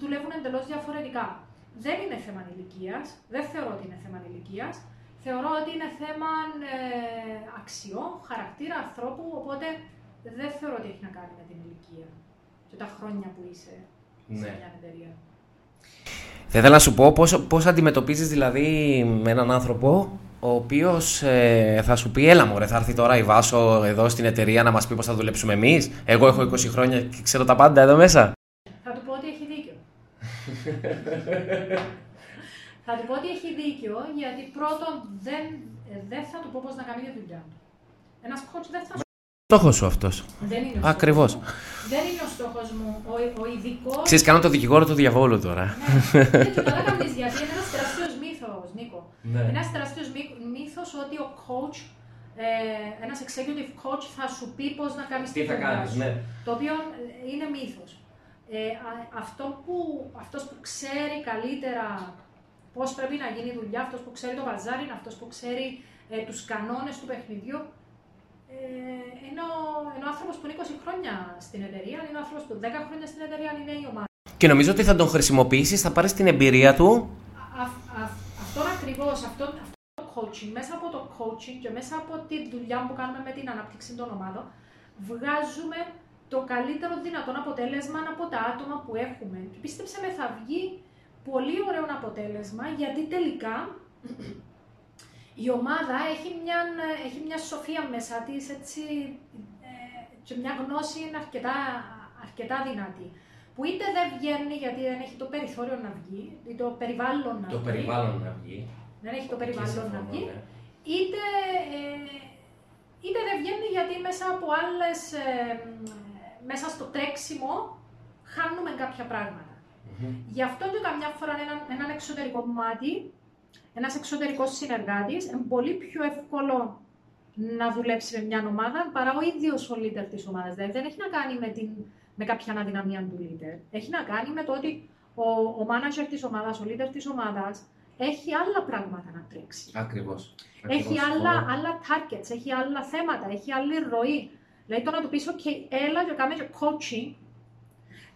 δουλεύουν εντελώς διαφορετικά. Δεν είναι θέμα ηλικίας, δεν θεωρώ ότι είναι θέμα ηλικίας. Θεωρώ ότι είναι θέμα ε, αξιών, χαρακτήρα ανθρώπου, οπότε δεν θεωρώ ότι έχει να κάνει με την ηλικία και τα χρόνια που είσαι ναι. σε μια εταιρεία. Θα ήθελα να σου πω πώς, πώς αντιμετωπίζεις δηλαδή με έναν άνθρωπο ο οποίος ε, θα σου πει: Έλα, μωρέ, θα έρθει τώρα η Βάσο εδώ στην εταιρεία να μας πει πώς θα δουλέψουμε εμείς. Εγώ έχω 20 χρόνια και ξέρω τα πάντα εδώ μέσα. Θα του πω ότι έχει δίκιο. θα του πω ότι έχει δίκιο γιατί πρώτον δεν, δεν θα του πω πώς να κάνει τη δουλειά του. Ένας coach δεν θα στόχος σου αυτός. Δεν είναι ο Ακριβώς. Δεν είναι ο στόχος μου. Ο, ο ειδικό. Ξέρεις, κάνω το δικηγόρο του διαβόλου τώρα. Ναι, δεν καλά κάνεις γιατί είναι ένας τεράστιος μύθος, Νίκο. Ναι. Ένας τεράστιος μύθος ότι ο coach, ε, ένας executive coach θα σου πει πώς να κάνεις Τι θα κάνεις, ναι. Το οποίο είναι μύθος. Ε, αυτό που, αυτός που ξέρει καλύτερα πώς πρέπει να γίνει η δουλειά, αυτός που ξέρει το βαζάρι, είναι αυτός που ξέρει ε, τους κανόνες του παιχνιδιού. Ε, είναι, ο, είναι ο άνθρωπος που είναι 20 χρόνια στην εταιρεία, είναι ο άνθρωπος που 10 χρόνια στην εταιρεία, είναι η ομάδα. Και νομίζω ότι θα τον χρησιμοποιήσεις, θα πάρεις την εμπειρία του; Α, α, αυτό ακριβώς, αυτό, αυτό το coaching, μέσα από το coaching και μέσα από τη δουλειά που κάνουμε με την ανάπτυξη των ομάδων, βγάζουμε το καλύτερο δυνατόν αποτέλεσμα από τα άτομα που έχουμε. Και πίστεψε με, θα βγει πολύ ωραίο αποτέλεσμα, γιατί τελικά η ομάδα έχει μια, έχει μια σοφία μέσα της, έτσι, ε, και μια γνώση είναι αρκετά, αρκετά δυνατή. Που είτε δεν βγαίνει γιατί δεν έχει το περιθώριο να βγει, ή το περιβάλλον να το βγει. περιβάλλον να βγει. Δεν έχει το περιβάλλον να βγει. Ναι. Είτε, ε, είτε δεν βγαίνει γιατί μέσα από άλλες, ε, μέσα στο τρέξιμο χάνουμε κάποια πράγματα. Mm-hmm. Γι' αυτό και καμιά φορά έναν, έναν εξωτερικό μάτι, ένας εξωτερικός συνεργάτης, είναι πολύ πιο εύκολο να δουλέψει με μια ομάδα παρά ο ίδιος ο leader της ομάδας. Δηλαδή δεν έχει να κάνει με, την, με κάποια αναδυναμία του leader. Έχει να κάνει με το ότι ο, ο manager της ομάδας, ο leader της ομάδας, έχει άλλα πράγματα να τρέξει. Ακριβώς. Έχει άλλα, άλλα targets, έχει άλλα θέματα, έχει άλλη ροή. Δηλαδή το να του πεις, OK, έλα και κάμε και coaching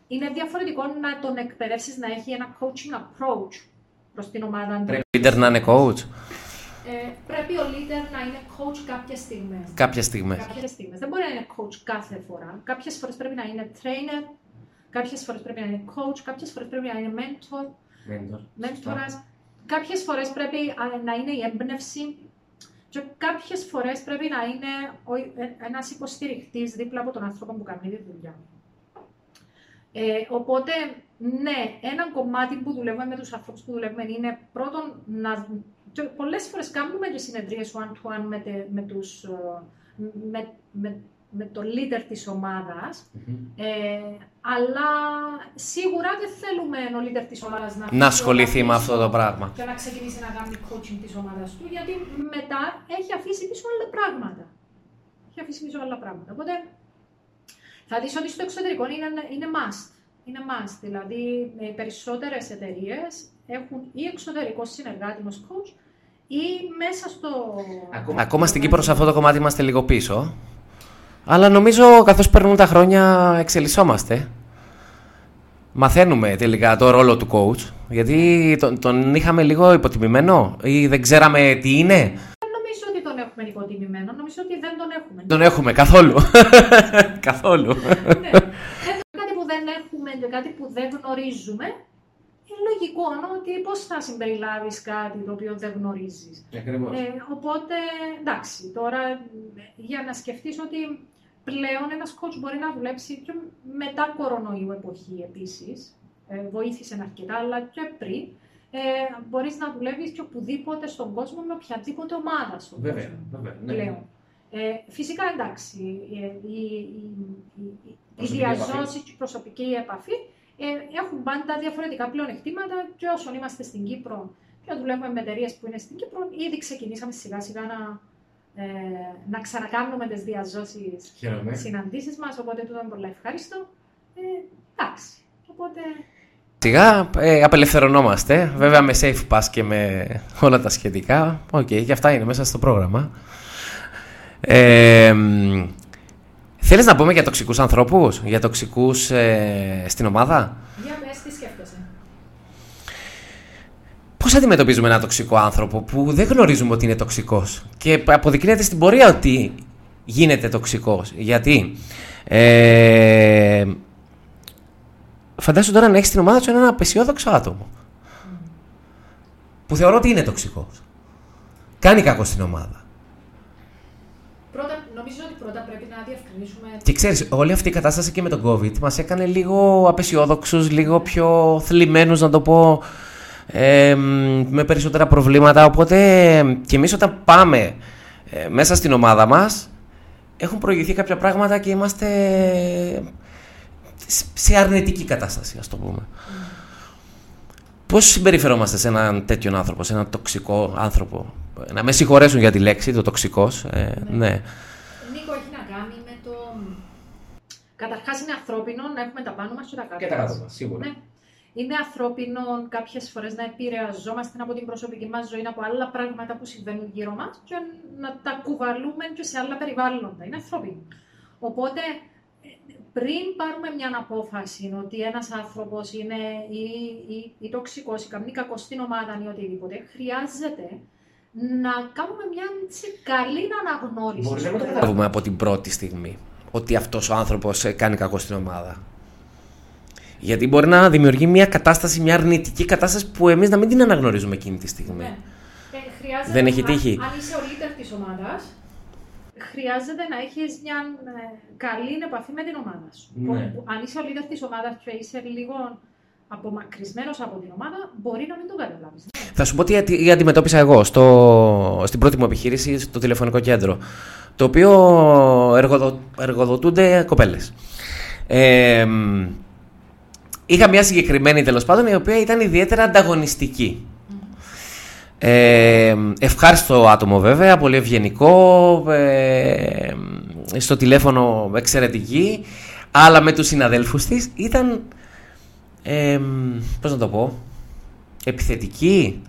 είναι διαφορετικό να τον εκπαιδεύσεις να έχει ένα coaching approach προς την ομάδα. Πρέπει ο leader να είναι coach; Ε, πρέπει ο leader να είναι coach κάποιες στιγμές. Κάποιες στιγμές. Δεν μπορεί να είναι coach κάθε φορά. Κάποιες φορές πρέπει να είναι trainer, κάποιες φορές πρέπει να είναι coach, κάποιες φορές πρέπει να είναι mentor. Mentor. Κάποιες φορές πρέπει να είναι η έμπνευση. Και κάποιες φορές πρέπει να είναι ε, ένας υποστηριχτή δίπλα από τον άνθρωπο που κάνει τη δουλειά. Ε, οπότε, ναι, ένα κομμάτι που δουλεύουμε με τους ανθρώπους που δουλεύουμε είναι πρώτον να... Πολλές φορές κάνουμε και συνεδρίες one-to-one με, με, τους, ε, με, με, με το leader της ομαδας ε, αλλά σίγουρα δεν θέλουμε ο leader της ομάδας να, να ασχοληθεί με αυτό το πράγμα. Και να ξεκινήσει να κάνει coaching της ομάδας του, γιατί μετά έχει αφήσει πίσω άλλα πράγματα. Έχει αφήσει πίσω άλλα πράγματα. Οπότε θα δεις ότι στο εξωτερικό είναι, είναι must. Είναι must. Δηλαδή, οι περισσότερες εταιρείες έχουν ή εξωτερικός συνεργάτη ως coach ή μέσα στο... Ακόμα, Ακόμα στην Κύπρο σε αυτό το κομμάτι είμαστε λίγο πίσω. Αλλά νομίζω καθώς περνούν τα χρόνια εξελισσόμαστε. Μαθαίνουμε τελικά το ρόλο του coach. Γιατί τον, τον είχαμε λίγο υποτιμημένο ή δεν ξέραμε τι είναι; Έχουμε υποτιμημένο, νομίζω ότι δεν τον έχουμε. Τον έχουμε καθόλου. καθόλου. Ναι. Κάτι που δεν έχουμε και κάτι που δεν γνωρίζουμε, είναι λογικό ότι πώς θα συμπεριλάβεις κάτι το οποίο δεν γνωρίζεις. Ε, οπότε, εντάξει, τώρα για να σκεφτείς ότι πλέον ένας coach μπορεί να δουλέψει και μετά κορονοϊού εποχή επίσης. Ε, βοήθησε αρκετά, αλλά και πριν ε, μπορείς να δουλεύεις και οπουδήποτε στον κόσμο με οποιαδήποτε ομάδα στον βέβαια, κόσμο. Βέβαια, ναι. Πλέον. Ε, φυσικά εντάξει, η, η, η, η διά ζώσης και η προσωπική επαφή ε, έχουν πάντα διαφορετικά πλεονεκτήματα και όσον είμαστε στην Κύπρο και δουλεύουμε με εταιρείες που είναι στην Κύπρο, ήδη ξεκινήσαμε σιγά σιγά να, ε, να ξανακάνουμε τις διά ζώσης συναντήσεις μας. Οπότε τούτο είναι πολύ ευχάριστο. Ε, εντάξει. Οπότε Σιγά ε, απελευθερωνόμαστε, βέβαια με safe pass και με όλα τα σχετικά. OK, okay, και αυτά είναι μέσα στο πρόγραμμα. Ε, θέλεις να πούμε για τοξικούς ανθρώπους, για τοξικούς ε, στην ομάδα; Για πες, τι σκέφτεσαι; Πώς αντιμετωπίζουμε ένα τοξικό άνθρωπο που δεν γνωρίζουμε ότι είναι τοξικός; Και αποδεικνύεται στην πορεία ότι γίνεται τοξικός. Γιατί ε, φαντάσου τώρα να έχεις στην ομάδα σου έναν απεσιόδοξο άτομο. Που θεωρώ ότι είναι τοξικός. Κάνει κακό στην ομάδα. Πρώτα, νομίζω ότι πρώτα πρέπει να διευκρινίσουμε. Και ξέρεις, όλη αυτή η κατάσταση και με τον COVID μας έκανε λίγο απεσιόδοξους, λίγο πιο θλιμμένους, να το πω. Ε, με περισσότερα προβλήματα. Οπότε και εμείς όταν πάμε ε, μέσα στην ομάδα μας, έχουν προηγηθεί κάποια πράγματα και είμαστε σε αρνητική κατάσταση, ας το πούμε. Mm. Πώς συμπεριφερόμαστε σε έναν τέτοιον άνθρωπο, σε έναν τοξικό άνθρωπο; Να με συγχωρέσουν για τη λέξη, το τοξικός. Ε, ναι. Νίκο, έχει να κάνει με το, Καταρχάς είναι ανθρώπινο να έχουμε τα πάνω μας και τα κάτω. Και τα κάτω μας, σίγουρα. Ναι. Είναι ανθρώπινο κάποιες φορές να επηρεαζόμαστε από την προσωπική μας ζωή, από άλλα πράγματα που συμβαίνουν γύρω μας και να τα κουβαλούμε και σε άλλα περιβάλλοντα. Είναι ανθρώπινο. Οπότε, πριν πάρουμε μια απόφαση ότι ένας άνθρωπος είναι ή, ή, ή τοξικός ή καμία κακό στην ομάδα ή οτιδήποτε, χρειάζεται να κάνουμε μια καλή αναγνώριση. Μπορεί να το καταλάβουμε από την πρώτη στιγμή ότι αυτός ο άνθρωπος ε, κάνει κακό στην ομάδα. Γιατί μπορεί να δημιουργεί μια κατάσταση, μια αρνητική κατάσταση που εμείς να μην την αναγνωρίζουμε εκείνη τη στιγμή. Ναι. Ε, Δεν έχει τύχει. Αν είσαι ο leader της ομάδας, χρειάζεται να έχεις μια ε, καλή επαφή με την ομάδα σου. Ναι. Αν είσαι ο leader της ομάδας και είσαι λίγο απομακρυσμένος από την ομάδα, μπορεί να μην το καταλάβεις. Θα σου πω τι αντιμετώπισα εγώ στο, στην πρώτη μου επιχείρηση στο τηλεφωνικό κέντρο το οποίο εργοδο, εργοδοτούνται κοπέλες. Ε, είχα μια συγκεκριμένη τέλος πάντων η οποία ήταν ιδιαίτερα ανταγωνιστική. Ε, ευχάριστο άτομο βέβαια, πολύ ευγενικό, ε, στο τηλέφωνο εξαιρετική, αλλά με τους συναδέλφους της ήταν, ε, πώς να το πω, επιθετική,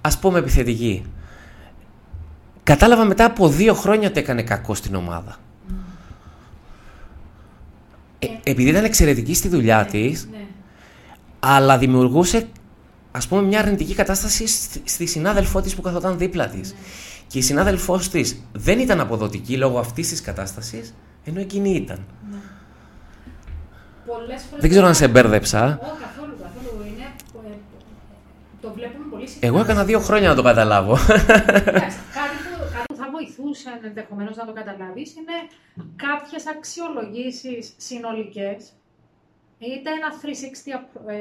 ας πούμε επιθετική. Κατάλαβα μετά από δύο χρόνια ότι έκανε κακό στην ομάδα. Ε, επειδή ήταν εξαιρετική στη δουλειά ναι, της, ναι. αλλά δημιουργούσε ας πούμε μια αρνητική κατάσταση στη συνάδελφό της που καθόταν δίπλα της. Ναι. Και η συνάδελφός της δεν ήταν αποδοτική λόγω αυτής της κατάστασης, ενώ εκείνη ήταν. Δεν ξέρω αν σε μπέρδεψα. καθόλου, καθόλου. Είναι, ε, το βλέπουμε πολύ συχνά. Εγώ έκανα δύο χρόνια να το καταλάβω βοηθούσαν ενδεχομένως να το καταλάβεις είναι κάποιες αξιολογήσεις συνολικές. Είτε ένα 360 ε,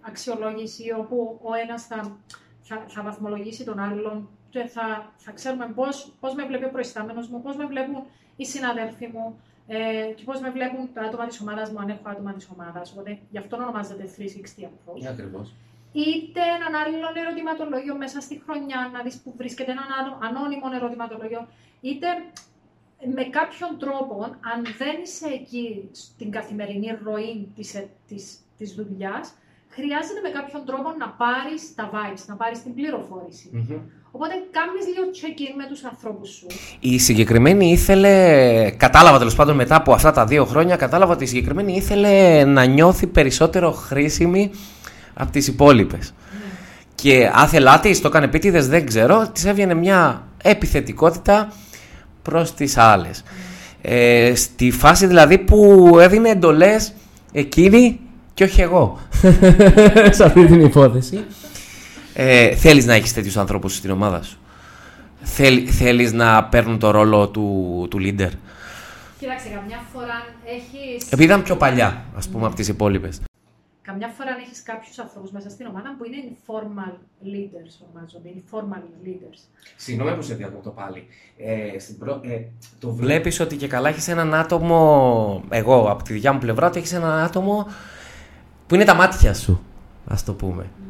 αξιολόγηση όπου ο ένας θα, θα, θα βαθμολογήσει τον άλλον και θα, θα ξέρουμε πώς, πώς με βλέπει ο προϊστάμενος μου, πώς με βλέπουν οι συναδέλφοι μου ε, και πώς με βλέπουν τα άτομα της ομάδας μου, αν έχω άτομα της ομάδας. Οπότε γι' αυτό ονομάζεται 360 approach. Yeah, ακριβώς είτε έναν άλλο ερωτηματολόγιο μέσα στη χρονιά, να δεις που βρίσκεται ένα ανώνυμο ερωτηματολόγιο, είτε με κάποιον τρόπο, αν δεν είσαι εκεί στην καθημερινή ροή της, ε, της, της δουλειάς, χρειάζεται με κάποιον τρόπο να πάρεις τα vibes, να πάρεις την πληροφόρηση. Mm-hmm. Οπότε κάνεις λίγο check-in με τους ανθρώπους σου. Η συγκεκριμένη ήθελε, κατάλαβα τέλος πάντων μετά από αυτά τα δύο χρόνια, κατάλαβα ότι η συγκεκριμένη ήθελε να νιώθει περισσότερο χρήσιμη από τις υπόλοιπες. Και άθελά της, το έκανε επίτηδες, δεν ξέρω, της έβγαινε μια επιθετικότητα προς τις άλλες. Ε, στη φάση δηλαδή που έδινε εντολές εκείνη και όχι εγώ. Σε αυτή την υπόθεση. Ε, θέλεις να έχεις τέτοιους ανθρώπους στην ομάδα σου; Θέλ, θέλεις να παίρνουν το ρόλο του, του leader; Κοίταξε, καμιά φορά έχεις... Επειδή ήταν πιο παλιά, ας πούμε, από τις υπόλοιπες. Καμιά φορά αν έχεις κάποιους ανθρώπους μέσα στην ομάδα που είναι informal leaders, ονομάζονται. Informal leaders. Συγγνώμη που σε διακόπτω πάλι. Ε, στην προ... ε, το βλέπεις ότι και καλά έχεις έναν άτομο. Εγώ από τη δικιά μου πλευρά, ότι έχεις έναν άτομο που είναι τα μάτια σου, ας το πούμε. Ναι.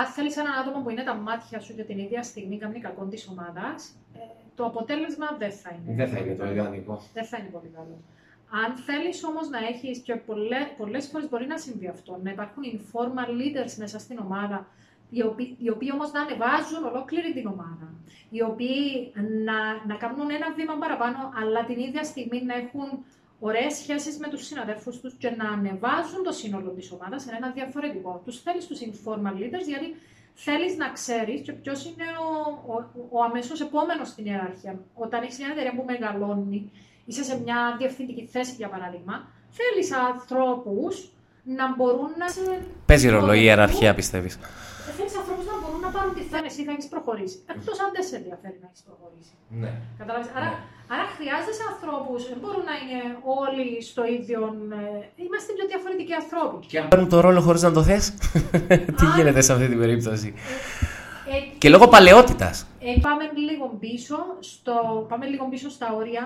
Αν θέλεις έναν άτομο που είναι τα μάτια σου για την ίδια στιγμή κάνει κακό της ομάδας, ε, το αποτέλεσμα δεν θα είναι. Δεν θα είναι το ιδανικό. Δεν θα είναι πολύ καλό. Αν θέλεις όμως να έχεις, και πολλέ φορές μπορεί να συμβεί αυτό, να υπάρχουν informal leaders μέσα στην ομάδα, οι οποίοι, οι οποίοι όμως να ανεβάζουν ολόκληρη την ομάδα. Οι οποίοι να, να κάνουν ένα βήμα παραπάνω, αλλά την ίδια στιγμή να έχουν ωραίες σχέσεις με τους συναδέλφους τους και να ανεβάζουν το σύνολο της ομάδας σε ένα διαφορετικό. Τους θέλεις τους informal leaders, γιατί θέλεις να ξέρεις ποιος είναι ο, ο, ο αμέσως επόμενος στην ιεραρχία. Όταν έχεις μια εταιρεία που μεγαλώνει είσαι σε μια διευθυντική θέση, για παράδειγμα, θέλεις ανθρώπους να μπορούν να σε. Παίζει ρόλο η ιεραρχία, πιστεύεις; Θέλεις ανθρώπους να μπορούν να πάρουν τη θέση, εσύ θα έχεις προχωρήσει. Εκτός αν δεν σε ενδιαφέρει να έχεις προχωρήσει. Ναι. Καταλάβεις. Άρα, ναι. άρα χρειάζεσαι ανθρώπους, δεν μπορούν να είναι όλοι στο ίδιο. Ε, είμαστε πιο διαφορετικοί ανθρώποι. Και αν παίρνουν το ρόλο χωρίς να το θες, τι γίνεται σε αυτή την περίπτωση; Ε, ε, και λόγω παλαιότητας. Ε, πάμε λίγο πίσω, στο, πάμε λίγο πίσω στα όρια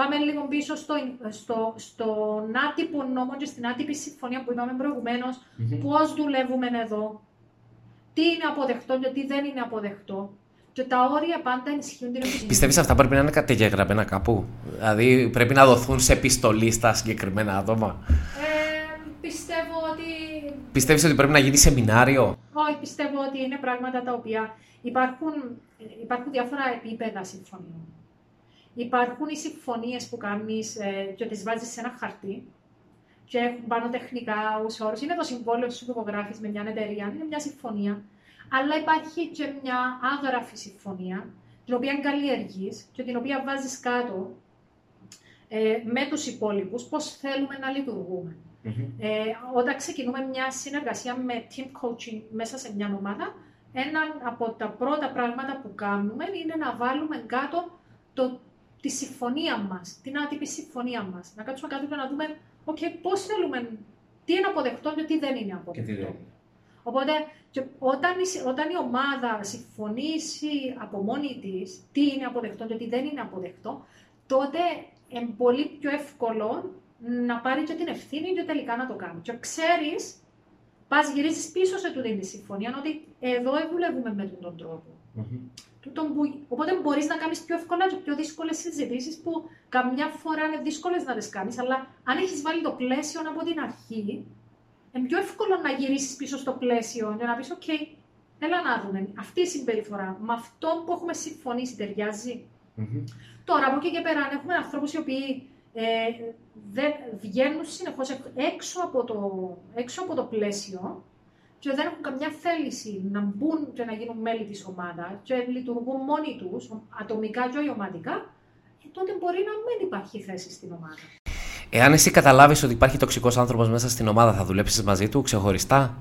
Πάμε λίγο πίσω στο, στο, στον άτυπο νόμο και στην άτυπη συμφωνία που είπαμε προηγουμένως. Mm-hmm. Πώς δουλεύουμε εδώ, τι είναι αποδεκτό και τι δεν είναι αποδεκτό. Και Και τα όρια πάντα ενισχύουν την εμπιστοσύνη. Πιστεύεις αυτά πρέπει να είναι κατεγεγραμμένα κάπου; Δηλαδή πρέπει να δοθούν σε επιστολή στα συγκεκριμένα άτομα; Ε, πιστεύω ότι. Πιστεύεις ότι πρέπει να γίνει σεμινάριο; Όχι, πιστεύω ότι είναι πράγματα τα οποία υπάρχουν, υπάρχουν διάφορα επίπεδα συμφωνίων. Υπάρχουν οι συμφωνίες που κάνεις ε, και τις βάζεις σε ένα χαρτί και έχουν πάνω τεχνικά όρους. Είναι το συμβόλαιο σου που υπογράφει με μια εταιρεία, είναι μια συμφωνία. Αλλά υπάρχει και μια άγραφη συμφωνία, την οποία καλλιεργείς και την οποία βάζεις κάτω ε, με τους υπόλοιπους πώς θέλουμε να λειτουργούμε. Ε, όταν ξεκινούμε μια συνεργασία με team coaching μέσα σε μια ομάδα, ένα από τα πρώτα πράγματα που κάνουμε είναι να βάλουμε κάτω το, τη συμφωνία μας, την άτυπη συμφωνία μας. Να κάτσουμε κάτω και να δούμε okay, πώς θέλουμε, τι είναι αποδεκτό και τι δεν είναι αποδεκτό. Οπότε, όταν, η, όταν η ομάδα συμφωνήσει από μόνη της τι είναι αποδεκτό και τι δεν είναι αποδεκτό, τότε είναι πολύ πιο εύκολο να πάρει και την ευθύνη και τελικά να το κάνει. Και ξέρεις πας γυρίζεις πίσω σε τούτη τη συμφωνία, ότι εδώ δουλεύουμε με τον τρόπο. Mm-hmm. Οπότε μπορείς να κάνεις πιο εύκολα και πιο δύσκολες συζητήσεις που καμιά φορά είναι δύσκολες να τις κάνεις, αλλά αν έχεις βάλει το πλαίσιο από την αρχή, είναι πιο εύκολο να γυρίσεις πίσω στο πλαίσιο και να πεις: OK, έλα να δούμε. Αυτή η συμπεριφορά με αυτό που έχουμε συμφωνήσει ταιριάζει. Mm-hmm. Τώρα από εκεί και πέρα, αν έχουμε ανθρώπους οι οποίοι ε, δεν βγαίνουν συνεχώς έξω από, το, έξω από το πλαίσιο και δεν έχουν καμιά θέληση να μπουν και να γίνουν μέλη της ομάδας και λειτουργούν μόνοι τους, ατομικά και ομαδικά, ε, τότε μπορεί να μην υπάρχει θέση στην ομάδα. Εάν εσύ καταλάβεις ότι υπάρχει τοξικός άνθρωπος μέσα στην ομάδα, θα δουλέψεις μαζί του ξεχωριστά;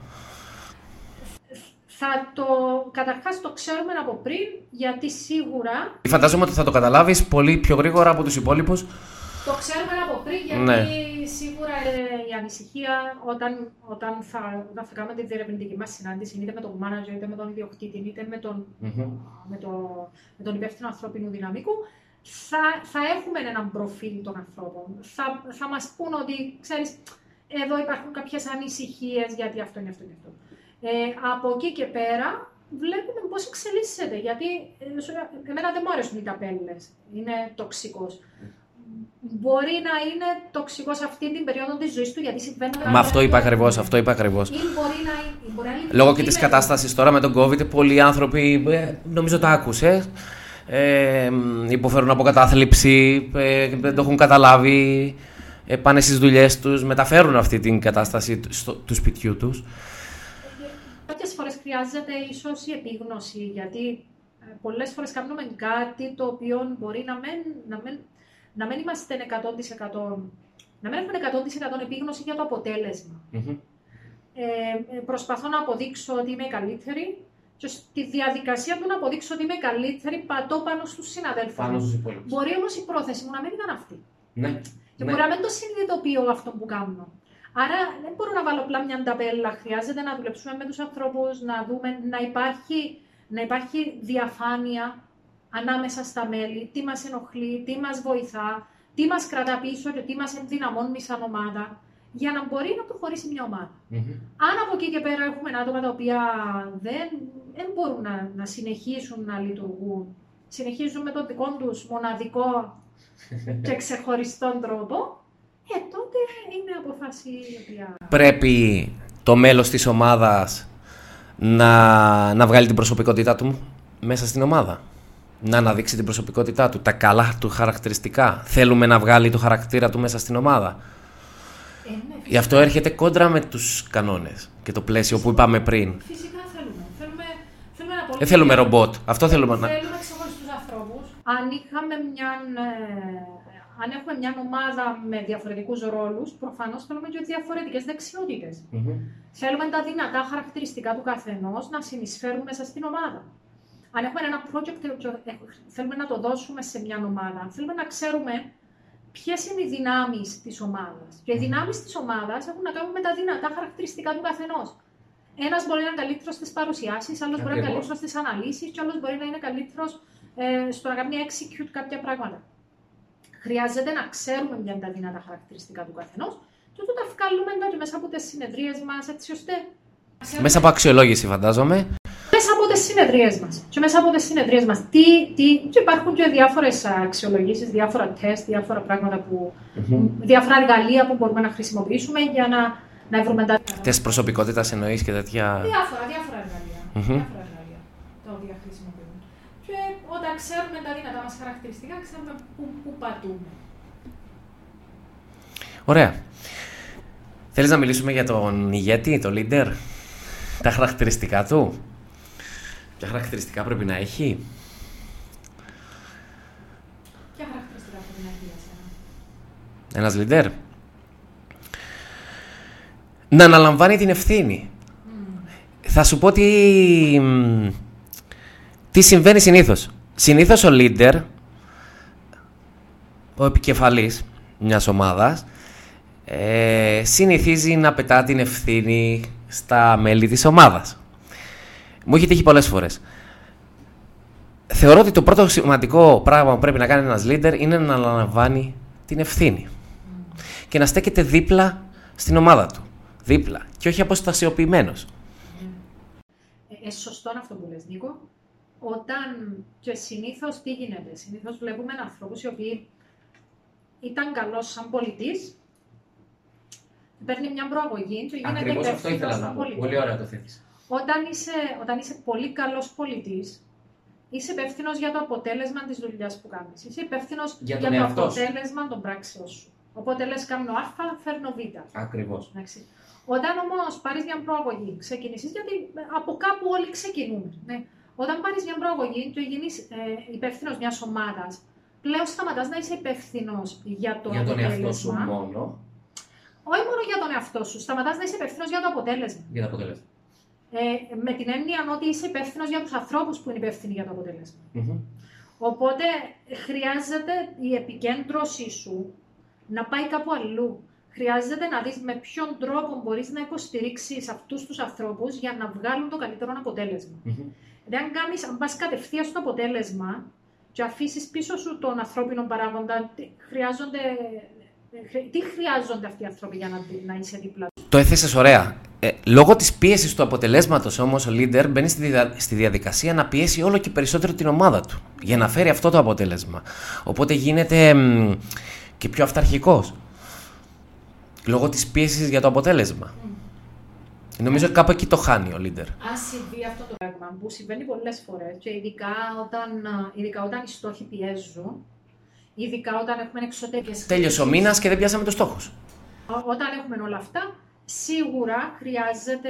Θα το, καταρχάς το ξέρουμε από πριν, γιατί σίγουρα... Φαντάζομαι ότι θα το καταλάβεις πολύ πιο γρήγορα από τους υπόλοιπους το ξέρουμε από πριν, γιατί ναι. σίγουρα η ανησυχία όταν, όταν, θα, όταν θα κάνουμε τη διερευνητική μας συνάντηση, είτε με τον manager, είτε με τον ιδιοκτήτη, είτε με τον, mm-hmm. με, το, με τον υπεύθυνο ανθρώπινου δυναμικού, θα, θα έχουμε έναν προφίλ των ανθρώπων. Θα, θα μας πούν ότι, ξέρεις, εδώ υπάρχουν κάποιες ανησυχίες γιατί αυτό είναι αυτό και αυτό. Ε, από εκεί και πέρα, βλέπουμε πώς εξελίσσεται. Γιατί ε, εμένα δεν μου αρέσουν οι ταπέλες. Είναι τοξικός μπορεί να είναι τοξικός σε αυτή την περίοδο της ζωής του, γιατί συμβαίνει. Μα αυτό είπα ακριβώς. Αυτό είπα ακριβώς. Λόγω και της κατάστασης τώρα με τον COVID, πολλοί άνθρωποι, ε, νομίζω τα άκουσες, ε, υποφέρουν από κατάθλιψη, ε, δεν το έχουν καταλάβει, ε, πάνε στις δουλειές τους, μεταφέρουν αυτή την κατάσταση στο, του σπιτιού τους. Κάποιες φορές χρειάζεται ίσως η επίγνωση, γιατί ε, πολλές φορές κάνουμε κάτι το οποίο μπορεί να μην, να μην να μην είμαστε 100%, να μην έχουμε 100% επίγνωση για το αποτελεσμα Ε, προσπαθώ να αποδείξω ότι είμαι καλύτερη και στη διαδικασία του να αποδείξω ότι είμαι καλύτερη, πατώ πάνω στους συναδέλφους. Μπορεί όμως η πρόθεση μου να μην ήταν αυτή. Ναι. Και ναι. μπορεί να μην το συνειδητοποιώ αυτό που κάνω. Άρα δεν μπορώ να βάλω απλά μια ταπέλα. Χρειάζεται να δουλέψουμε με τους ανθρώπους, να δούμε, να υπάρχει, να υπάρχει διαφάνεια ανάμεσα στα μέλη, τι μας ενοχλεί, τι μας βοηθά, τι μας κρατά πίσω και τι μας ενδυναμώνει σαν ομάδα, για να μπορεί να προχωρήσει μια ομάδα. Αν από εκεί και πέρα έχουμε άτομα τα οποία δεν, δεν μπορούν να, να συνεχίσουν να λειτουργούν, συνεχίζουν με τον δικό τους μοναδικό και ξεχωριστό τρόπο, ε, τότε είναι αποφάση η οποία... Πρέπει το μέλος της ομάδας να, να βγάλει την προσωπικότητά του μέσα στην ομάδα να αναδείξει την προσωπικότητά του, τα καλά του χαρακτηριστικά. Θέλουμε να βγάλει το χαρακτήρα του μέσα στην ομάδα. Ε, ναι, Γι' αυτό έρχεται κόντρα με τους κανόνες και το πλαίσιο που είπαμε πριν. Φυσικά θέλουμε. Θέλουμε, θέλουμε να Δεν θέλουμε ρομπότ. Αυτό θέλουμε να. Θέλουμε ξεχωριστού ανθρώπους. Αν είχαμε μια. Ε, αν έχουμε μια ομάδα με διαφορετικούς ρόλους, προφανώς θέλουμε και διαφορετικές δεξιότητες. Mm-hmm. Θέλουμε τα δυνατά χαρακτηριστικά του καθενός να συνεισφέρουν μέσα στην ομάδα αν έχουμε ένα project και θέλουμε να το δώσουμε σε μια ομάδα, θέλουμε να ξέρουμε ποιες είναι οι δυνάμεις της ομάδας. Και οι δυνάμεις της ομάδας έχουν να κάνουν με τα δυνατά χαρακτηριστικά του καθενός. Ένας μπορεί να είναι καλύτερος στις παρουσιάσεις, άλλος μπορεί να είναι καλύτερος στις αναλύσεις, και άλλος μπορεί να είναι καλύτερος ε, στο να κάνει execute κάποια πράγματα. Χρειάζεται να ξέρουμε ποια είναι τα δυνατά χαρακτηριστικά του καθενός και τότε τα βγάλουμε μέσα από τις συνεδρίες μας, έτσι ώστε. Μέσα από αξιολόγηση, φαντάζομαι μέσα από τις συνεδρίες μας. Και μέσα από τις συνεδρίες μας. Τι, τι, και υπάρχουν και διάφορες αξιολογήσεις, διάφορα τεστ, διάφορα πράγματα που. Mm-hmm. διάφορα εργαλεία που μπορούμε να χρησιμοποιήσουμε για να, να βρούμε τα. Τεστ προσωπικότητας εννοείς και τέτοια. Διάφορα, διάφορα εργαλεία. Mm-hmm. Διάφορα εργαλεία τα οποία χρησιμοποιούμε. Και όταν ξέρουμε τα δυνατά μας χαρακτηριστικά, ξέρουμε πού, πού πατούμε. Ωραία. Θέλεις να μιλήσουμε για τον ηγέτη, τον leader, τα χαρακτηριστικά του; Ποια χαρακτηριστικά πρέπει να έχει; Ποια χαρακτηριστικά πρέπει να έχει για Ένας leader. Να αναλαμβάνει την ευθύνη. Θα σου πω τι, τι συμβαίνει συνήθως. Συνήθως ο leader, ο επικεφαλής μιας ομάδας, ε, συνηθίζει να πετά την ευθύνη στα μέλη της ομάδας. Μου έχει τύχει πολλές φορές. Θεωρώ ότι το πρώτο σημαντικό πράγμα που πρέπει να κάνει ένας leader είναι να αναλαμβάνει την ευθύνη. Και να στέκεται δίπλα στην ομάδα του. Δίπλα. Και όχι αποστασιοποιημένος. Ε, ε, σωστό αυτό που λες Νίκο. Όταν και συνήθως τι γίνεται. Συνήθως βλέπουμε ανθρώπους οι οποίοι ήταν καλός σαν πολιτής παίρνει μια προαγωγή και γίνεται Ακριβώς αυτό ήθελα να πω. Πολύ ωραία το θέτεις. Όταν είσαι, όταν είσαι πολύ καλός πολιτής, είσαι υπεύθυνος για το αποτέλεσμα της δουλειάς που κάνεις. Είσαι υπεύθυνος για, για το αποτέλεσμα των πράξεων σου. Οπότε λες: Κάνω Α, φέρνω Β. Ακριβώς. Όταν όμως πάρεις μια προαγωγή, ξεκινήσεις, γιατί από κάπου όλοι ξεκινούν. Ναι. Όταν πάρεις μια προαγωγή και γίνεις ε, υπεύθυνος μιας ομάδας, πλέον σταματάς να είσαι υπεύθυνος για το για τον εαυτό σου μόνο όχι μόνο για τον εαυτό σου, σταματάς να είσαι υπεύθυνος για το αποτέλεσμα. Για το αποτέλεσμα. Ε, με την έννοια ότι είσαι υπεύθυνος για τους ανθρώπους που είναι υπεύθυνοι για το αποτελεσμα Οπότε χρειάζεται η επικέντρωσή σου να πάει κάπου αλλού. Χρειάζεται να δεις με ποιον τρόπο μπορείς να υποστηρίξεις αυτούς τους ανθρώπους για να βγάλουν το καλύτερο αποτέλεσμα. Mm-hmm. αν, κάνεις, αν πας κατευθείαν στο αποτέλεσμα και αφήσεις πίσω σου τον ανθρώπινο παράγοντα, χρειάζονται τι χρειάζονται αυτοί οι άνθρωποι για να, να είσαι δίπλα Το έθεσες ωραία. Ε, λόγω της πίεσης του αποτελέσματος όμως, ο leader μπαίνει στη, στη διαδικασία να πιέσει όλο και περισσότερο την ομάδα του για να φέρει αυτό το αποτέλεσμα. Οπότε γίνεται μ, και πιο αυταρχικός. Λόγω της πίεσης για το αποτέλεσμα. Mm. Νομίζω ότι κάπου εκεί το χάνει ο leader. Αν συμβεί αυτό το πράγμα που συμβαίνει πολλές φορές και ειδικά όταν, ειδικά όταν οι στόχοι πιέζουν, Ειδικά όταν έχουμε εξωτερικές Τέλειωσε ο μήνας και δεν πιάσαμε το στόχο. Όταν έχουμε όλα αυτά, σίγουρα χρειάζεται,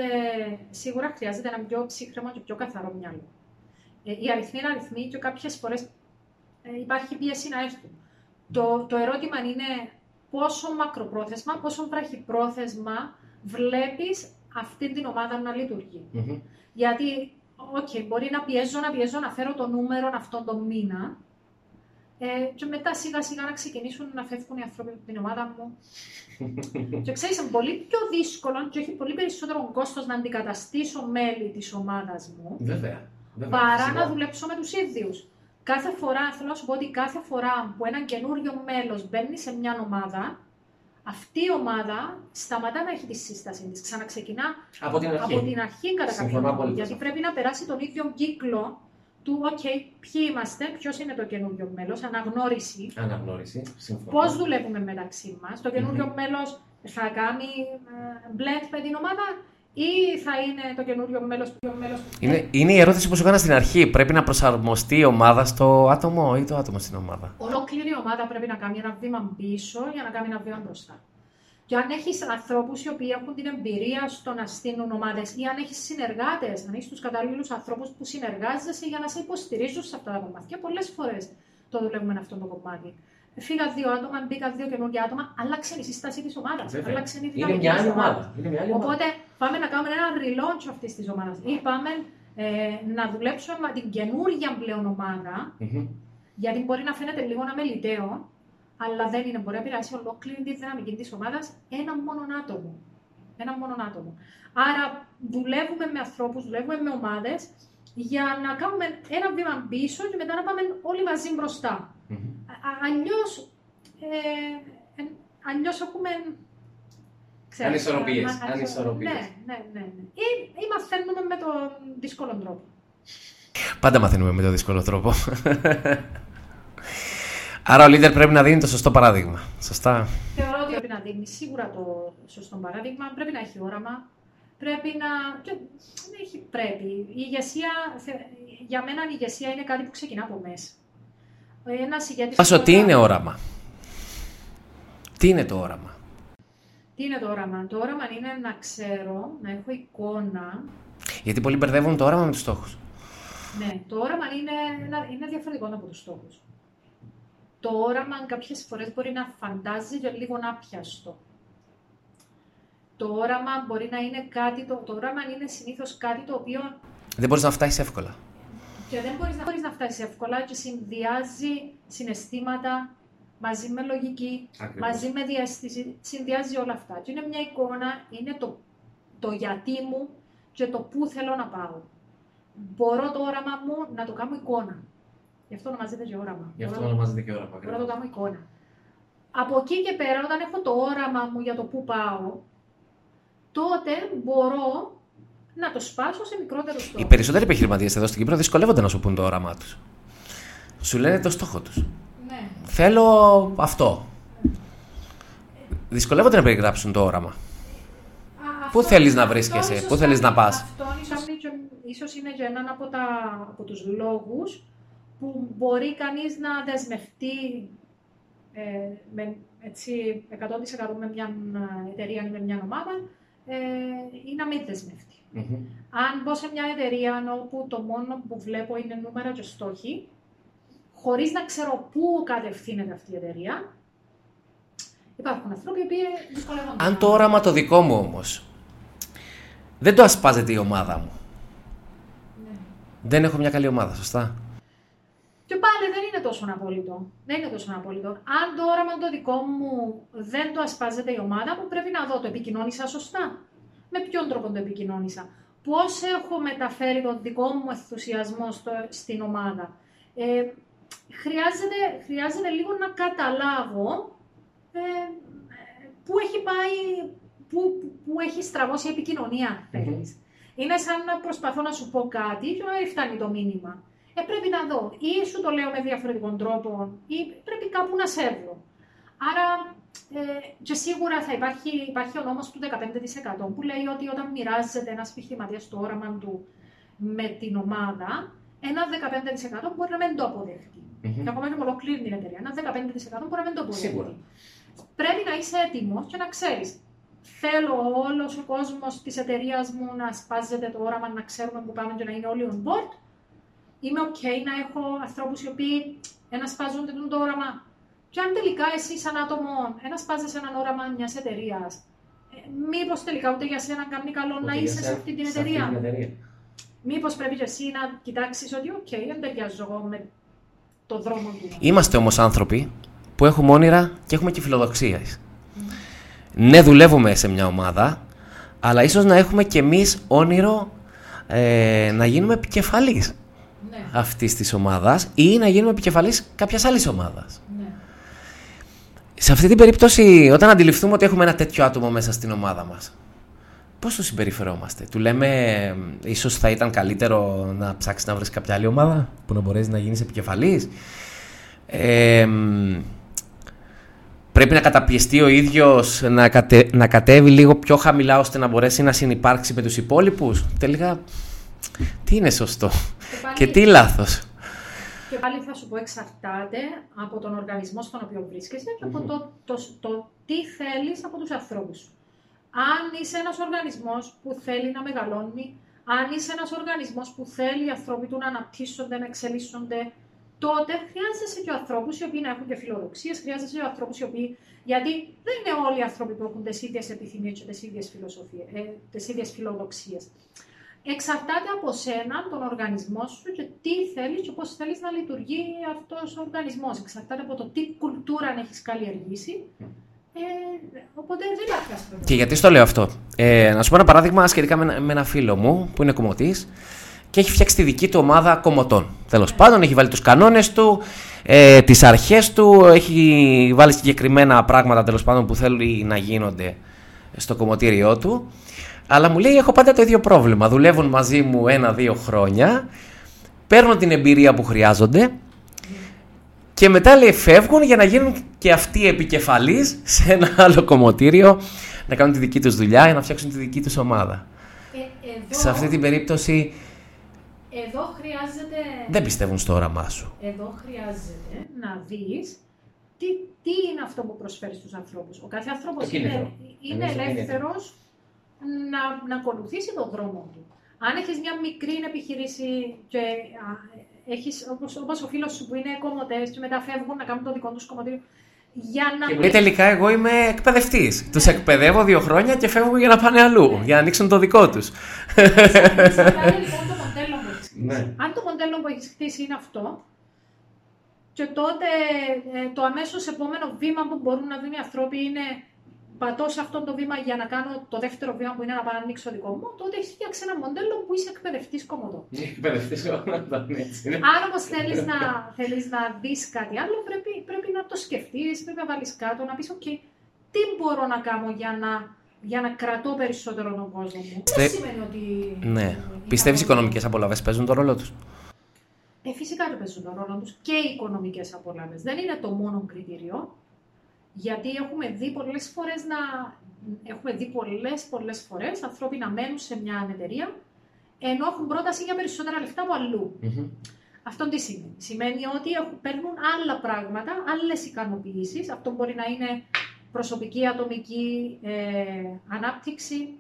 σίγουρα χρειάζεται ένα πιο ψύχραιμο και πιο καθαρό μυαλό. Ε, οι αριθμοί είναι αριθμοί και κάποιες φορές ε, υπάρχει πίεση να έρθουν. Το, το ερώτημα είναι πόσο μακροπρόθεσμα, πόσο βραχυπρόθεσμα βλέπεις αυτή την ομάδα να λειτουργεί. Mm-hmm. Γιατί, οκ, μπορεί να πιέζω, να πιέζω να φέρω το νούμερο αυτόν τον μήνα, ε, και μετά σιγά σιγά να ξεκινήσουν να φεύγουν οι άνθρωποι από την ομάδα μου. και ξέρεις, είναι πολύ πιο δύσκολο και έχει πολύ περισσότερο κόστος να αντικαταστήσω μέλη της ομάδας μου. Βέβαια. βέβαια παρά να δουλέψω με τους ίδιους. Κάθε φορά, θέλω να σου πω ότι κάθε φορά που ένα καινούριο μέλος μπαίνει σε μια ομάδα, αυτή η ομάδα σταματά να έχει τη σύσταση της. Ξαναξεκινά από την αρχή, από την αρχή κατά κάποιο τρόπο. Γιατί πρέπει να περάσει τον ίδιο κύκλο του, OK, ποιοι είμαστε, ποιος είναι το καινούριο μέλος, αναγνώριση. Αναγνώριση, Πώς δουλεύουμε μεταξύ μας. Το καινούριο mm-hmm. μέλος θα κάνει ε, blend με την ομάδα ή θα είναι το καινούριο μέλος μέλος... Είναι, είναι η ερώτηση που σου έκανα στην αρχή. Πρέπει να προσαρμοστεί η ομάδα στο άτομο ή το άτομο στην ομάδα; Ολόκληρη η ομάδα πρέπει να κάνει ένα βήμα πίσω για να κάνει ένα βήμα μπροστά. Και αν έχεις ανθρώπους οι οποίοι έχουν την εμπειρία στο να στείλουν ομάδες ή αν έχεις συνεργάτες, αν έχεις τους κατάλληλους ανθρώπους που συνεργάζεσαι για να σε υποστηρίζουν σε αυτά τα κομμάτια, πολλές φορές το δουλεύουμε αυτό το κομμάτι. Φύγα δύο άτομα, μπήκα δύο καινούργια άτομα, άλλαξε η σύσταση της ομάδας. Άλλαξε η δυναμική. Είναι μια άλλη ομάδα. Οπότε πάμε να κάνουμε ένα relaunch αυτής της ομάδας. Ή πάμε ε, να δουλέψουμε με την καινούργια πλέον ομάδα, mm-hmm. γιατί μπορεί να φαίνεται λίγο να μελιτέο, αλλά δεν είναι. Μπορεί να επηρεάσει ολόκληρη τη δυναμική τη ομάδα ένα μόνο άτομο. Ένα μόνο άτομο. Άρα δουλεύουμε με ανθρώπου, δουλεύουμε με ομάδε για να κάνουμε ένα βήμα πίσω και μετά να πάμε όλοι μαζί μπροστά. Mm-hmm. Αλλιώ ε, αλλιώς έχουμε. Ανισορροπίες. Ναι, ναι, ναι, ναι. Ή, ή μαθαίνουμε με τον δύσκολο τρόπο. Πάντα μαθαίνουμε με τον δύσκολο τρόπο. Άρα ο leader πρέπει να δίνει το σωστό παράδειγμα. Σωστά. Θεωρώ ότι πρέπει να δίνει σίγουρα το σωστό παράδειγμα. Πρέπει να έχει όραμα. Πρέπει να. δεν έχει πρέπει. Η ηγεσία, για μένα η ηγεσία είναι κάτι που ξεκινά από μέσα. Ένας ηγέτης. τι είναι όραμα; Τι είναι το όραμα; Τι είναι το όραμα; Το όραμα είναι να ξέρω, να έχω εικόνα. Γιατί πολλοί μπερδεύουν το όραμα με τους στόχους. Ναι, το όραμα είναι, είναι διαφορετικό από τους στόχους. Το όραμα κάποιες φορές μπορεί να φαντάζει και λίγο να πιαστό. Το όραμα μπορεί να είναι κάτι, το, το όραμα είναι συνήθως κάτι το οποίο. Δεν μπορείς να φτάσεις εύκολα. Και δεν μπορείς να, μπορείς να φτάσεις εύκολα και συνδυάζει συναισθήματα μαζί με λογική, μαζί με διαστήση, συνδυάζει όλα αυτά. Και είναι μια εικόνα, είναι το, το γιατί μου και το πού θέλω να πάω. Μπορώ το όραμα μου να το κάνω εικόνα. Γι' αυτό ονομάζεται και όραμα. Γι' αυτό ονομάζεται και όραμα. Μπορώ να το κάνω εικόνα. Από εκεί και πέρα, όταν έχω το όραμα μου για το πού πάω, τότε μπορώ να το σπάσω σε μικρότερο στόχο. Οι περισσότεροι επιχειρηματίες εδώ στην Κύπρο δυσκολεύονται να σου πούν το όραμά τους. Σου λένε το στόχο τους. Ναι. Θέλω αυτό. Δυσκολεύονται να περιγράψουν το όραμα. Πού θέλεις να βρίσκεσαι, πού θέλεις να πας. Αυτό ίσως είναι και έναν από, τα, από τους λόγους που μπορεί κανείς να δεσμευτεί ε, με, έτσι, 100% με μια εταιρεία ή με μια ομάδα ε, ή να μην δεσμευτεί. Αν μπω σε μια εταιρεία όπου το μόνο που βλέπω είναι νούμερα και στόχοι, χωρίς να ξέρω πού κατευθύνεται αυτή η εταιρεία, υπάρχουν άνθρωποι που δυσκολεύονται. Αν το όραμα το δικό μου όμως δεν το ασπάζεται η ομάδα μου. Ναι. Δεν έχω μια καλή ομάδα, σωστά; Και πάλι δεν είναι τόσο απόλυτο. Δεν είναι τόσο απόλυτο. Αν το όραμα το δικό μου δεν το ασπάζεται η ομάδα μου, πρέπει να δω το επικοινώνησα σωστά; Με ποιον τρόπο το επικοινώνησα; Πώς έχω μεταφέρει τον δικό μου ενθουσιασμό στο, στην ομάδα; Ε, χρειάζεται, χρειάζεται λίγο να καταλάβω ε, πού έχει πάει, πού, πού έχει στραβώσει η επικοινωνία, Είναι σαν να προσπαθώ να σου πω κάτι και να φτάνει το μήνυμα. Ε, πρέπει να δω. Ή σου το λέω με διαφορετικό τρόπο, ή πρέπει κάπου να σε βρω. Άρα ε, και σίγουρα θα υπάρχει, υπάρχει ο νόμος του 15% που λέει ότι όταν μοιράζεται ένας επιχειρηματίας το όραμα του με την ομάδα, ένα 15% μπορεί να μην το αποδεχτεί. Mm-hmm. Και ακόμα και με ολοκλήρη την εταιρεία, ένα 15% μπορεί να μην το αποδεχτεί. Σίγουρα. Πρέπει να είσαι έτοιμος και να ξέρεις. Θέλω όλος ο κόσμος της εταιρείας μου να ασπάζεται το όραμα, να ξέρουμε που πάμε και να είναι όλοι on board. Είμαι OK να έχω ανθρώπους οι οποίοι να ασπάζονται το όραμα και αν τελικά εσύ, σαν άτομο, εν ασπάζεσαι το όραμα μιας εταιρείας, ε, μήπως τελικά ούτε για σένα κάνει καλό να είσαι σε αυτή την εταιρεία. Μήπως πρέπει και εσύ να κοιτάξεις ότι, οκ, δεν ταιριάζω εγώ με το δρόμο του. Είμαστε όμως άνθρωποι που έχουμε όνειρα και έχουμε και φιλοδοξίες. Mm. Ναι, δουλεύουμε σε μια ομάδα, αλλά ίσως να έχουμε και εμείς όνειρο ε, να γίνουμε επικεφαλής ναι. αυτής της ομάδας ή να γίνουμε επικεφαλής κάποιας άλλης ομάδας. Σε αυτή την περίπτωση, όταν αντιληφθούμε ότι έχουμε ένα τέτοιο άτομο μέσα στην ομάδα μας, πώς το συμπεριφερόμαστε; Του λέμε, ίσως θα ήταν καλύτερο να ψάξεις να βρεις κάποια άλλη ομάδα που να μπορέσεις να γίνεις επικεφαλής. Ε, πρέπει να καταπιεστεί ο ίδιος να, να κατέβει λίγο πιο χαμηλά ώστε να μπορέσει να συνεπάρξει με τους υπόλοιπους. Τελικά, τι είναι σωστό; Και, και τι λάθος. Και πάλι θα σου πω εξαρτάται από τον οργανισμό στον οποίο βρίσκεσαι και από το, το, το, τι θέλεις από τους ανθρώπους σου. Αν είσαι ένας οργανισμός που θέλει να μεγαλώνει, αν είσαι ένας οργανισμός που θέλει οι ανθρώποι του να αναπτύσσονται, να εξελίσσονται, τότε χρειάζεσαι και ανθρώπους οι οποίοι να έχουν και φιλοδοξίες, χρειάζεσαι και ανθρώπους οι οποίοι. Γιατί δεν είναι όλοι οι άνθρωποι που έχουν τις ίδιες επιθυμίες και τις ίδιες ε, φιλοδοξίες εξαρτάται από σένα, τον οργανισμό σου και τι θέλεις και πώς θέλεις να λειτουργεί αυτός ο οργανισμός. Εξαρτάται από το τι κουλτούρα έχεις καλλιεργήσει. Ε, οπότε δεν υπάρχει Και γιατί στο λέω αυτό; Ε, να σου πω ένα παράδειγμα σχετικά με, με ένα φίλο μου που είναι κομμωτής και έχει φτιάξει τη δική του ομάδα κομμωτών. Τέλος ναι. πάντων, έχει βάλει τους κανόνες του, ε, τις αρχές του, έχει βάλει συγκεκριμένα πράγματα τέλος πάντων που θέλει να γίνονται στο κομμωτήριό του. Αλλά μου λέει: Έχω πάντα το ίδιο πρόβλημα. Δουλεύουν μαζί μου ένα-δύο χρόνια. παίρνουν την εμπειρία που χρειάζονται και μετά λέει φεύγουν για να γίνουν και αυτοί επικεφαλείς σε ένα άλλο κομμωτήριο να κάνουν τη δική τους δουλειά για να φτιάξουν τη δική τους ομάδα. Ε, εδώ, Σε αυτή την περίπτωση εδώ χρειάζεται... δεν πιστεύουν στο όραμά σου. Εδώ χρειάζεται να δεις τι, τι είναι αυτό που προσφέρεις στους ανθρώπους. Ο κάθε άνθρωπος Το κίνητρο. είναι, είναι Εννοείς το κίνητρο. ελεύθερος να, να ακολουθήσει τον δρόμο του. Αν έχεις μια μικρή επιχείρηση και α, έχεις, όπως, όπως ο φίλος σου που είναι κομμωτές και μετά φεύγουν να κάνουν το δικό τους κομμωτήριο, για να Και λέει τελικά εγώ είμαι εκπαιδευτής. Τους εκπαιδεύω δύο χρόνια και φεύγουν για να πάνε αλλού, για να ανοίξουν το δικό τους. Εξαρτάται λοιπόν το μοντέλο που έχεις χτίσει. Ναι. Αν το μοντέλο που έχεις χτίσει είναι αυτό, και τότε ε, το αμέσως επόμενο βήμα που μπορούν να δουν οι άνθρωποι είναι πατώ σε αυτό το βήμα για να κάνω το δεύτερο βήμα που είναι να πάω να ανοίξω δικό μου, τότε έχει φτιάξει ένα μοντέλο που είσαι εκπαιδευτής κομμωτό. Εκπαιδευτής έτσι. Αν όμως θέλεις να, θέλεις να δεις κάτι άλλο, πρέπει, πρέπει να το σκεφτείς, πρέπει να βάλεις κάτω, να πεις: OK, τι μπορώ να κάνω για να, για να κρατώ περισσότερο τον κόσμο μου. Στε- Δεν σημαίνει ότι. Ναι. είναι Πιστεύεις οι κακό. οικονομικές απολαυέ παίζουν τον ρόλο τους; Ε, φυσικά και παίζουν τον ρόλο τους και οι οικονομικές απολαύε. Δεν είναι το μόνο κριτήριο. Γιατί έχουμε δει πολλές φορές να... Έχουμε δει πολλές, πολλές φορές ανθρώποι να μένουν σε μια εταιρεία ενώ έχουν πρόταση για περισσότερα λεφτά από αλλού. Αυτό τι σημαίνει. Σημαίνει ότι έχουν, παίρνουν άλλα πράγματα, άλλες ικανοποιήσεις. Αυτό μπορεί να είναι προσωπική ατομική ε, ανάπτυξη.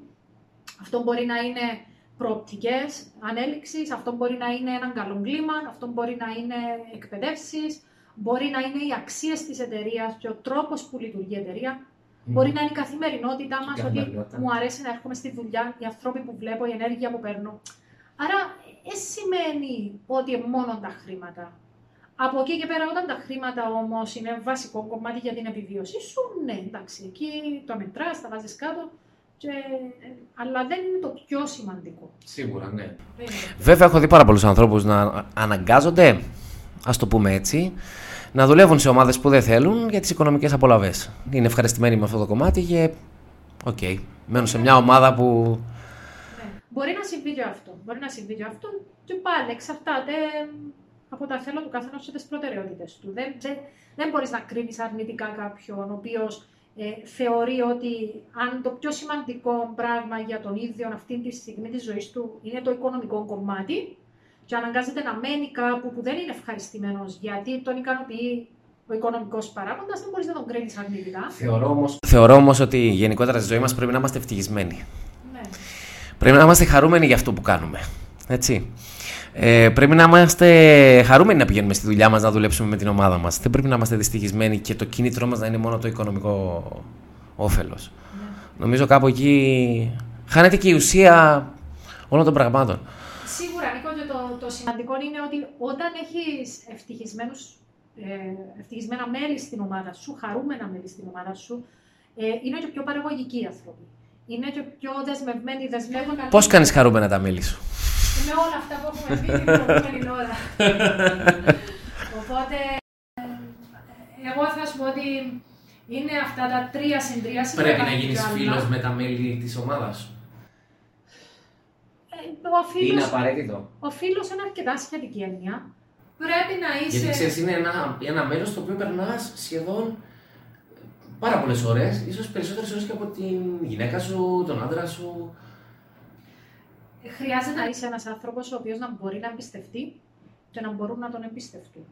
Αυτό μπορεί να είναι προοπτικές ανέλυξης. Αυτό μπορεί να είναι έναν καλό κλίμα. Αυτό μπορεί να είναι εκπαιδεύσεις. Μπορεί να είναι οι αξίες της εταιρείας και ο τρόπος που λειτουργεί η εταιρεία. Μπορεί να είναι η καθημερινότητά Η μα, ότι καθημερινότητα. μου αρέσει να έρχομαι στη δουλειά, οι άνθρωποι που βλέπω, η ενέργεια που παίρνω. Άρα, δεν σημαίνει ότι είναι μόνο τα χρήματα. Από εκεί και πέρα, όταν τα χρήματα όμως είναι βασικό κομμάτι για την επιβίωσή σου, ναι, εντάξει, εκεί το μετράς, τα βάζεις κάτω. Και... Αλλά δεν είναι το πιο σημαντικό. Σίγουρα, ναι. Δεν είναι. Βέβαια, έχω δει πάρα πολλούς ανθρώπους να αναγκάζονται, ας το πούμε έτσι, να δουλεύουν σε ομάδες που δεν θέλουν για τις οικονομικές απολαυές. Είναι ευχαριστημένοι με αυτό το κομμάτι και. Οκ. Μένουν σε μια ομάδα που. Ναι. Μπορεί να συμβεί και αυτό. Μπορεί να συμβεί και αυτό και πάλι εξαρτάται από τα θέλω του καθενός και τις προτεραιότητες του. Δεν, δεν, δεν μπορείς να κρίνεις αρνητικά κάποιον ο οποίος ε, θεωρεί ότι αν το πιο σημαντικό πράγμα για τον ίδιο αυτή τη στιγμή της ζωής του είναι το οικονομικό κομμάτι και αναγκάζεται να μένει κάπου που δεν είναι ευχαριστημένος γιατί τον ικανοποιεί ο οικονομικός παράγοντας, δεν μπορείς να τον κρίνεις αρνητικά. Θεωρώ όμω Θεωρώ όμως ότι γενικότερα στη ζωή μας πρέπει να είμαστε ευτυχισμένοι. Ναι. Πρέπει να είμαστε χαρούμενοι για αυτό που κάνουμε. Έτσι. Ε, πρέπει να είμαστε χαρούμενοι να πηγαίνουμε στη δουλειά μας να δουλέψουμε με την ομάδα μας. Δεν πρέπει να είμαστε δυστυχισμένοι και το κίνητρό μας να είναι μόνο το οικονομικό όφελος. ναι. Νομίζω κάπου εκεί χάνεται και η ουσία όλων των πραγμάτων. Σίγουρα, Νίκο, και το, το σημαντικό είναι ότι όταν έχεις ευτυχισμένους, ε, ευτυχισμένα μέλη στην ομάδα σου, χαρούμενα μέλη στην ομάδα σου, ε, είναι και πιο παραγωγικοί οι άνθρωποι. Είναι και πιο δεσμευμένοι, δεσμεύονται Πώς κάνεις χαρούμενα τα μέλη σου; με όλα αυτά που έχουμε πει την προηγούμενη ώρα. Οπότε, ε, εγώ θα σου πω ότι είναι αυτά τα τρία συν τρία. σίγουρα υπάρχουν κι άλλα. με τα μέλη της ομάδας σου. Ε, ο φίλος, απαραίτητο. ο φίλος είναι αρκετά σχετική έννοια. Πρέπει να είσαι... Γιατί ξέρεις, είναι ένα, ένα μέλο στο οποίο περνάς σχεδόν πάρα πολλές ώρες, ίσως περισσότερες ώρες και από την γυναίκα σου, τον άντρα σου. Χρειάζεται να είσαι ένας άνθρωπος ο οποίος να μπορεί να εμπιστευτεί και να μπορούν να τον εμπιστευτούν.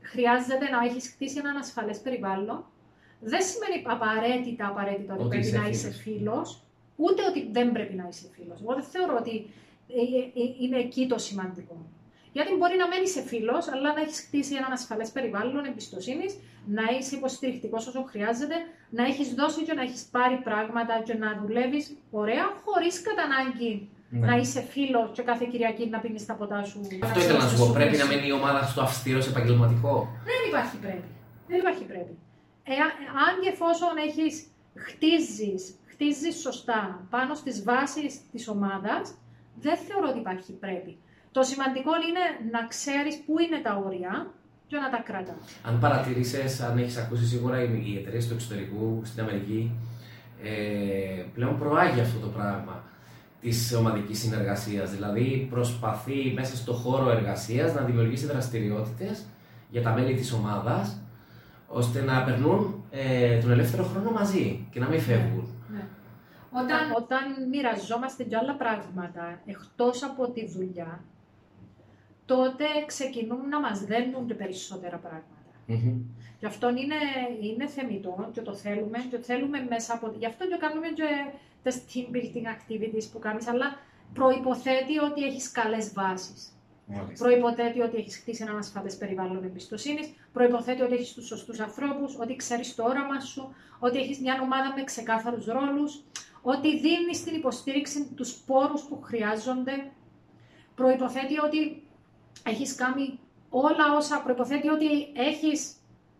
Χρειάζεται να έχεις χτίσει έναν ασφαλές περιβάλλον. Δεν σημαίνει απαραίτητα, απαραίτητα ότι, Ότι πρέπει είσαι να είσαι φίλος. Φίλος, ούτε ότι δεν πρέπει να είσαι φίλος. Εγώ δεν θεωρώ ότι ε, ε, ε, είναι εκεί το σημαντικό. Γιατί μπορεί να μένεις σε φίλος, αλλά να έχεις χτίσει έναν ασφαλές περιβάλλον εμπιστοσύνης, να είσαι υποστηρικτικός όσο χρειάζεται, να έχεις δώσει και να έχεις πάρει πράγματα και να δουλεύεις ωραία, χωρίς κατά ανάγκη Ναι. να είσαι φίλος και κάθε Κυριακή να πίνεις τα ποτά σου. Αυτό ήθελα να σου πω. Πρέπει να μένει η ομάδα στο αυστηρό επαγγελματικό; Δεν υπάρχει πρέπει. Δεν υπάρχει πρέπει. Ε, αν και εφόσον έχεις, χτίζεις, χτίζεις σωστά πάνω στις βάσεις της ομάδας, δεν θεωρώ ότι υπάρχει πρέπει. Το σημαντικό είναι να ξέρεις πού είναι τα όρια και να τα κρατάς. Αν παρατηρήσεις, αν έχεις ακούσει σίγουρα οι, οι εταιρείες του εξωτερικού στην Αμερική, ε, πλέον προάγει αυτό το πράγμα. της ομαδικής συνεργασίας. Δηλαδή προσπαθεί μέσα στο χώρο εργασίας να δημιουργήσει δραστηριότητες για τα μέλη της ομάδας ώστε να περνούν ε, τον ελεύθερο χρόνο μαζί και να μην φεύγουν. Ναι. Όταν, όταν μοιραζόμαστε και άλλα πράγματα εκτός από τη δουλειά, τότε ξεκινούν να μας δένουν και περισσότερα πράγματα. Mm-hmm. Και αυτό είναι, είναι θεμητό και το θέλουμε και το θέλουμε μέσα από... Γι' αυτό και κάνουμε και τις team building activities που κάνεις, αλλά προϋποθέτει ότι έχεις καλές βάσεις. Προποθέτει ότι έχεις χτίσει ένα ασφαλές περιβάλλον εμπιστοσύνης, προποθέτει ότι έχεις τους σωστούς ανθρώπους, ότι ξέρεις το όραμα σου, ότι έχεις μια ομάδα με ξεκάθαρους ρόλους, ότι δίνει την υποστήριξη τους πόρους που χρειάζονται. Προποθέτει ότι έχεις κάνει όλα όσα προποθέτει ότι έχεις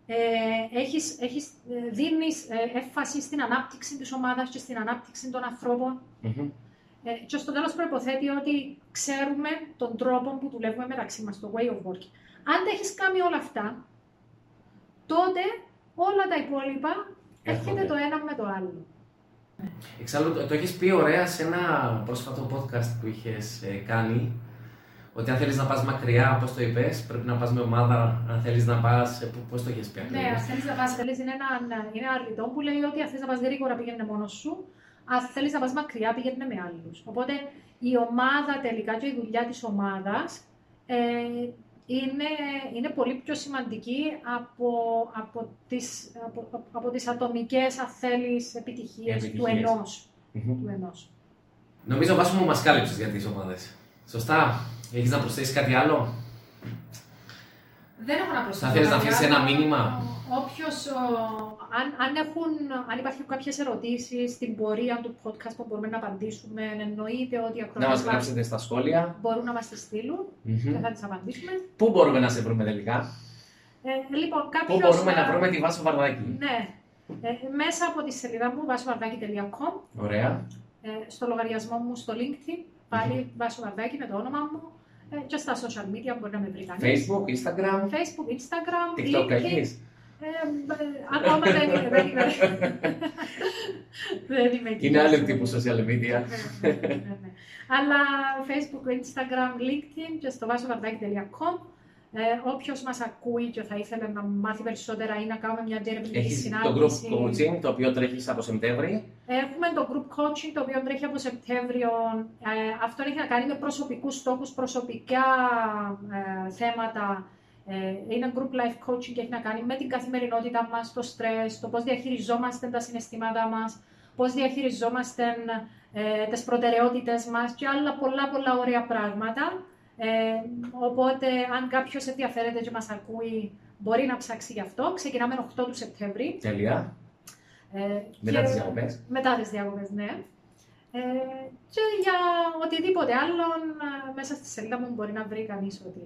ε, έχεις, έχεις, ε, δίνεις ε, έμφαση στην ανάπτυξη της ομάδας και στην ανάπτυξη των ανθρώπων. Ε, και στο τέλος προποθέτει ότι ξέρουμε τον τρόπο που δουλεύουμε μεταξύ μας, το way of working. Αν δεν έχεις κάνει όλα αυτά, τότε όλα τα υπόλοιπα έρχεται το ένα με το άλλο. Εξάλλου, το, το έχεις πει ωραία σε ένα πρόσφατο podcast που είχες ε, κάνει. Ότι αν θέλεις να πας μακριά, όπως το είπες, πρέπει να πας με ομάδα. Αν θέλεις να πας. Ε, Πώς το έχεις πει ακριβώς; Ναι, αν θέλεις να πας. Είναι ένα, είναι ένα αρνητό που λέει ότι αν θες να πας γρήγορα πήγαινε μόνος σου αν θέλεις να πας μακριά, πήγαινε με άλλους. Οπότε η ομάδα τελικά και η δουλειά της ομάδας ε, είναι, είναι πολύ πιο σημαντική από, από, τις, από, από τις ατομικές, αν θέλεις, επιτυχίες, του ενός. του ενός. Νομίζω βάσο μου μας κάλυψες για τις ομάδες. Σωστά. Έχεις να προσθέσεις κάτι άλλο; Δεν έχω να προσθέσω. Θα θέλεις να αφήσεις ένα μήνυμα; Όποιος, αν, αν, έχουν, αν υπάρχουν κάποιες ερωτήσεις στην πορεία του podcast που μπορούμε να απαντήσουμε, εννοείται ότι ακροατές Να μας γράψετε στα σχόλια. Μπορούν να μας τις στείλουν mm-hmm. και θα τις απαντήσουμε. Πού μπορούμε να σε βρούμε τελικά; Ε, λοιπόν, κάποιος, Πού μπορούμε να βρούμε τη Βάσο Βαρδάκη; Ναι. Ε, μέσα από τη σελίδα μου, vasovarδaki.com. Ωραία. Ε, στο λογαριασμό μου στο LinkedIn, πάλι mm-hmm. Βάσο Βαρδάκη με το όνομα μου. Ε, και στα social media μπορεί να με βρει κανείς. Facebook, Instagram. Facebook, Instagram, TikTok LinkedIn. Ε, ακόμα δεν είμαι. Δεν είμαι, δεν είμαι Είναι άλλο τύπου social media. Ναι, ναι, ναι, Αλλά Facebook, Instagram, LinkedIn και στο βάσοβαρδάκι.com ε, Όποιος μας ακούει και θα ήθελε να μάθει περισσότερα ή να κάνουμε μια διερευνητική συνάντηση. το group coaching το οποίο τρέχεις από Σεπτέμβριο. Έχουμε το group coaching το οποίο τρέχει από Σεπτέμβριο. Ε, αυτό έχει να κάνει με προσωπικούς στόχους, προσωπικά ε, θέματα ε, είναι group life coaching και έχει να κάνει με την καθημερινότητα μας, το στρες, το πώς διαχειριζόμαστε τα συναισθήματά μας, πώς διαχειριζόμαστε ε, τις προτεραιότητες μας και άλλα πολλά πολλά ωραία πράγματα. Ε, οπότε, αν κάποιος ενδιαφέρεται και μας ακούει, μπορεί να ψάξει γι' αυτό. Ξεκινάμε 8 του Σεπτέμβρη. Τέλεια. Ε, μετά τις διακοπές. Μετά τις διακοπές, ναι. Ε, και για οτιδήποτε άλλο, ε, μέσα στη σελίδα μου μπορεί να βρει κανείς ότι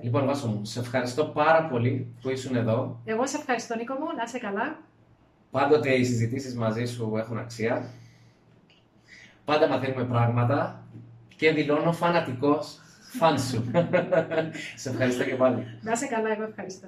Λοιπόν, Βάσο μου, σε ευχαριστώ πάρα πολύ που ήσουν εδώ. Εγώ σε ευχαριστώ, Νίκο μου, να είσαι καλά. Πάντοτε οι συζητήσεις μαζί σου έχουν αξία. Πάντα μαθαίνουμε πράγματα και δηλώνω φανατικός φαν σου. σε ευχαριστώ και πάλι. Να είσαι καλά, εγώ ευχαριστώ.